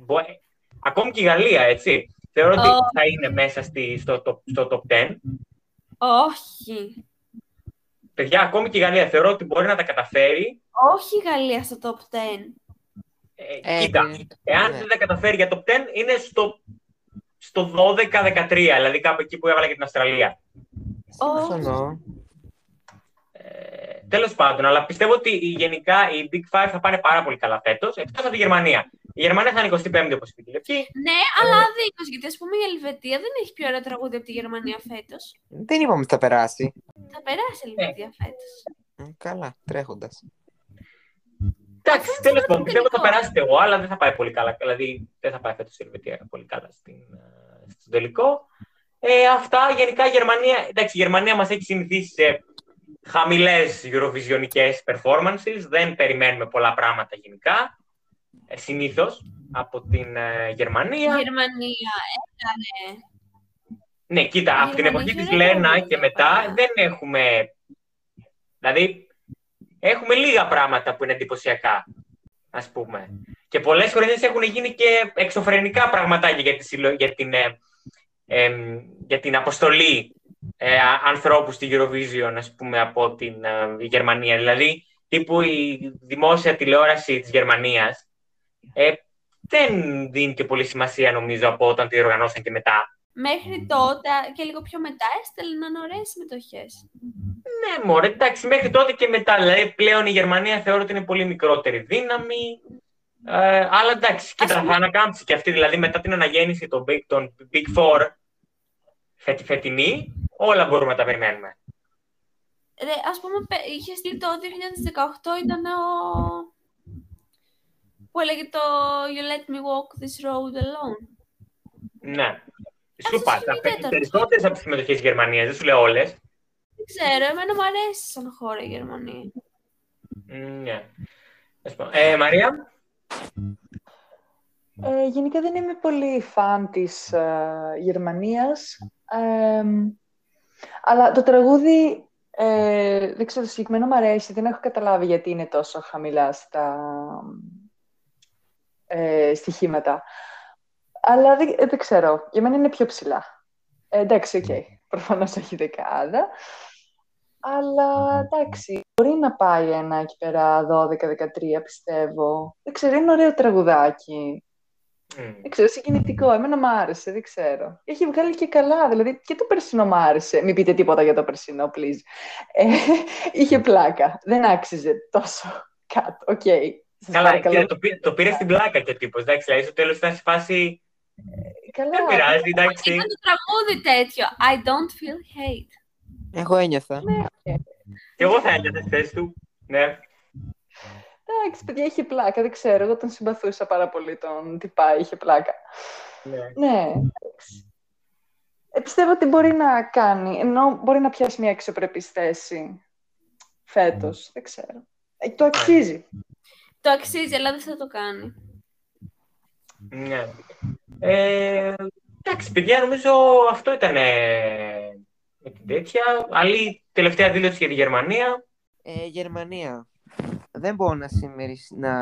μπο- ακόμη και η Γαλλία, έτσι, θεωρώ ότι Ω. θα είναι μέσα στη, στο, top- στο top 10. Όχι. Παιδιά, ακόμη και η Γαλλία θεωρώ ότι μπορεί να τα καταφέρει. Όχι η Γαλλία στο top 10. Ε, Ε, κοίτα, ναι. εάν Ναι. δεν τα καταφέρει για top 10, είναι στο, στο 12-13, δηλαδή κάπου εκεί που έβαλα και την Αυστραλία. Συμφωνώ. Ε, Τέλος πάντων, αλλά πιστεύω ότι η- γενικά οι Big Five θα πάνε πάρα πολύ καλά φέτος, εκτός από τη Γερμανία. Η Γερμανία θα είναι 25η όπως είπε η Λευκή. Ναι, αλλά δίκιο. Γιατί ας πούμε η Ελβετία δεν έχει πιο ωραία τραγούδια από τη Γερμανία φέτος. Δεν είπαμε ότι θα περάσει. Θα περάσει η Ελβετία φέτος. Ε, Καλά, τρέχοντας. Εντάξει, Αυτό τέλος είναι πάντων, το πιστεύω ότι θα τελικό. περάσετε εγώ, αλλά δεν θα πάει πολύ καλά. Δηλαδή, δεν θα πάει φέτος η Ελβετία πολύ καλά στην, ε, στο τελικό. Ε, αυτά γενικά η Γερμανία. Εντάξει, η Γερμανία μας έχει συνηθίσει σε χαμηλές Eurovisionικές performances. Δεν περιμένουμε πολλά πράγματα γενικά. Ε, Συνήθως από την ε, Η Γερμανία. Γερμανία έκανε. Ναι, κοίτα, Η από την Γερμανία εποχή της δεν Λένα τραγουδάει και μετά καλά. δεν έχουμε... Δηλαδή, έχουμε λίγα πράγματα που είναι εντυπωσιακά, ας πούμε. Και πολλές φορές έχουν γίνει και εξωφρενικά πραγματάκια για, τη συλλο- για, την, ε, εμ, για την αποστολή ε, α- ανθρώπου στη Eurovision, ας πούμε, από την ε, Γερμανία. Δηλαδή, τύπου η δημόσια τηλεόραση της Γερμανίας ε, δεν δίνει και πολύ σημασία, νομίζω, από όταν τη οργανώσαν και μετά. Μέχρι τότε και λίγο πιο μετά έστελναν ωραίες συμμετοχές. Ναι, μωρέ, εντάξει, μέχρι τότε και μετά. Δηλαδή, πλέον η Γερμανία θεωρώ ότι είναι πολύ μικρότερη δύναμη. Ε, αλλά εντάξει, κοίτα, πούμε- θα ανακάμψει και αυτή. Δηλαδή, μετά την αναγέννηση των Big, των Big Four, φετι, φετινή, όλα μπορούμε να τα περιμένουμε. Ρε, ας πούμε, πε- είχες στείλει το 2018 ήταν ο... που έλεγε το You let me walk this road alone. Ναι. Σου Αυτός είπα, είναι θα η παίξει τέταρτη. περισσότερες από τις συμμετοχές της Γερμανίας, δεν σου λέω όλες. Δεν ξέρω, εμένα μου αρέσει σαν χώρα η Γερμανία. Ναι. Ας πω. Ε, Μαρία; Ε, γενικά δεν είμαι πολύ φαν της ε, Γερμανίας. Ε, αλλά το τραγούδι, ε, δεν ξέρω, το συγκεκριμένο μου αρέσει. Δεν έχω καταλάβει γιατί είναι τόσο χαμηλά στα ε, στοιχήματα. Αλλά δεν, ε, δεν ξέρω. Για μένα είναι πιο ψηλά. Ε, εντάξει, οκ. Προφανώς όχι δεκάδα. Αλλά εντάξει, μπορεί να πάει ένα εκεί πέρα 12-13 πιστεύω. Δεν ξέρω, είναι ωραίο τραγουδάκι. Μμ. Δεν ξέρω, συγκινητικό. Εμένα μου άρεσε, δεν ξέρω. Έχει βγάλει και καλά, δηλαδή και το περσινό μου άρεσε. Μην πείτε τίποτα για το περσινό, please. Ε, είχε πλάκα. Δεν άξιζε τόσο κάτω. Οκ. Σας Καλά, παρακαλώ. κοίτα, το, πήρε, το πήρε στην πλάκα και ο τύπος. Δηλαδή, στο τέλος ήταν σε φάση. Καλά. Δεν πειράζει, εντάξει. Ήταν το τραγούδι τέτοιο. I don't feel hate. Εγώ ένιωθα. Και εγώ θα ένιωθα στη θέση του. Ναι. Εντάξει, παιδιά, είχε πλάκα, δεν ξέρω. Εγώ τον συμπαθούσα πάρα πολύ τον τυπά, είχε πλάκα. ναι. Ναι, εντάξει. Ε, πιστεύω ότι μπορεί να κάνει, ενώ μπορεί να πιάσει μια αξιοπρεπής θέση φέτος, δεν ξέρω. Ε, το αξίζει. Το αξίζει, αλλά δεν θα το κάνει. Ναι. Ε, εντάξει, παιδιά, νομίζω αυτό ήταν ε, με την τέτοια. Άλλη τελευταία δήλωση για τη Γερμανία. Ε, Γερμανία. Δεν μπορώ να, συμμερισ... να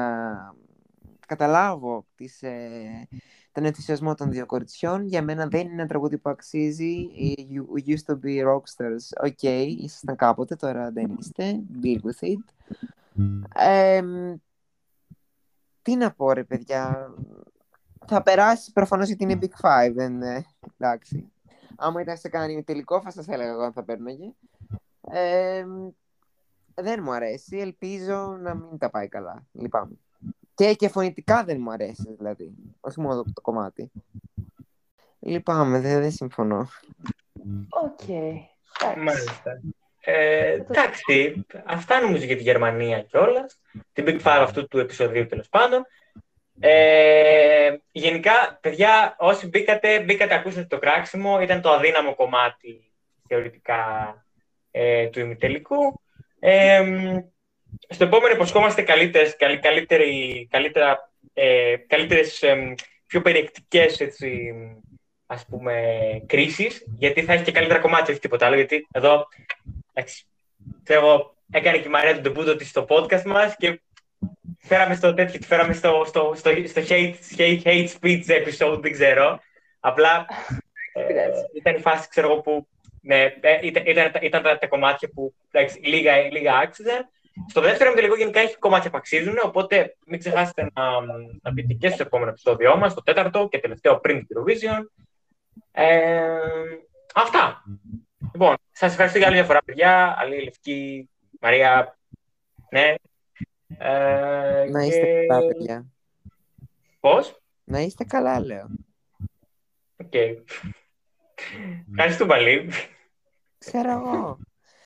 καταλάβω τις, ε, τον ενθουσιασμό των δύο κοριτσιών. Για μένα δεν είναι ένα τραγούδι που αξίζει. You, you used to be rockstars. Ok, okay, ήσασταν κάποτε, τώρα δεν είστε. Deal with it. Ε, τι να πω ρε παιδιά. Θα περάσει προφανώς γιατί είναι Big Five. Δεν, ε, εντάξει. Άμα ήταν σε κανένα τελικό, θα σας έλεγα εγώ αν θα παίρναγε. Ε, δεν μου αρέσει. Ελπίζω να μην τα πάει καλά. Λυπάμαι. Και, και φωνητικά δεν μου αρέσει, δηλαδή. Όχι μόνο το, το κομμάτι. Λυπάμαι, δεν, δεν συμφωνώ. Οκ. εντάξει. Μάλιστα. Ε, εντάξει, αυτά νομίζω για τη Γερμανία κιόλας. Την Big Five αυτού του επεισοδίου τέλος πάντων. Ε, γενικά, παιδιά, όσοι μπήκατε, μπήκατε, ακούσατε το κράξιμο. Ήταν το αδύναμο κομμάτι θεωρητικά ε, του ημιτελικού. Ε, στο επόμενο υποσχόμαστε καλύτερες, καλύ- καλύτερη, καλύτερα, ε, καλύτερες, ε, πιο περιεκτικές έτσι, ας πούμε, κρίσεις, γιατί θα έχει και καλύτερα κομμάτια, όχι τίποτα άλλο, γιατί εδώ, εντάξει, ξέρω εγώ, έκανε και η Μαρία τον τεμπούτο της στο podcast μας και φέραμε στο τέτοιο, τη φέραμε στο, στο, στο, στο hate, hate, hate speech episode, δεν ξέρω. Απλά ε, Πειράζει. ήταν η φάση, ξέρω εγώ, που ναι, ε, ήταν, ήταν, ήταν τα, τα κομμάτια που εντάξει, λίγα, λίγα άξιζαν. Στο δεύτερο τελικό γενικά έχει κομμάτια που αξίζουν, οπότε μην ξεχάσετε να, να μπείτε και στο επόμενο επεισόδιο μας, το τέταρτο και τελευταίο πριν την Eurovision. Ε, αυτά. Λοιπόν, σας ευχαριστώ για άλλη μια φορά, παιδιά. Άλλη Λευκή, Μαρία, ναι. Ε, Να είστε και- καλά, παιδιά. Πώς; Να είστε καλά, λέω. Οκ. Ευχαριστούμε πολύ. Ξέρω εγώ.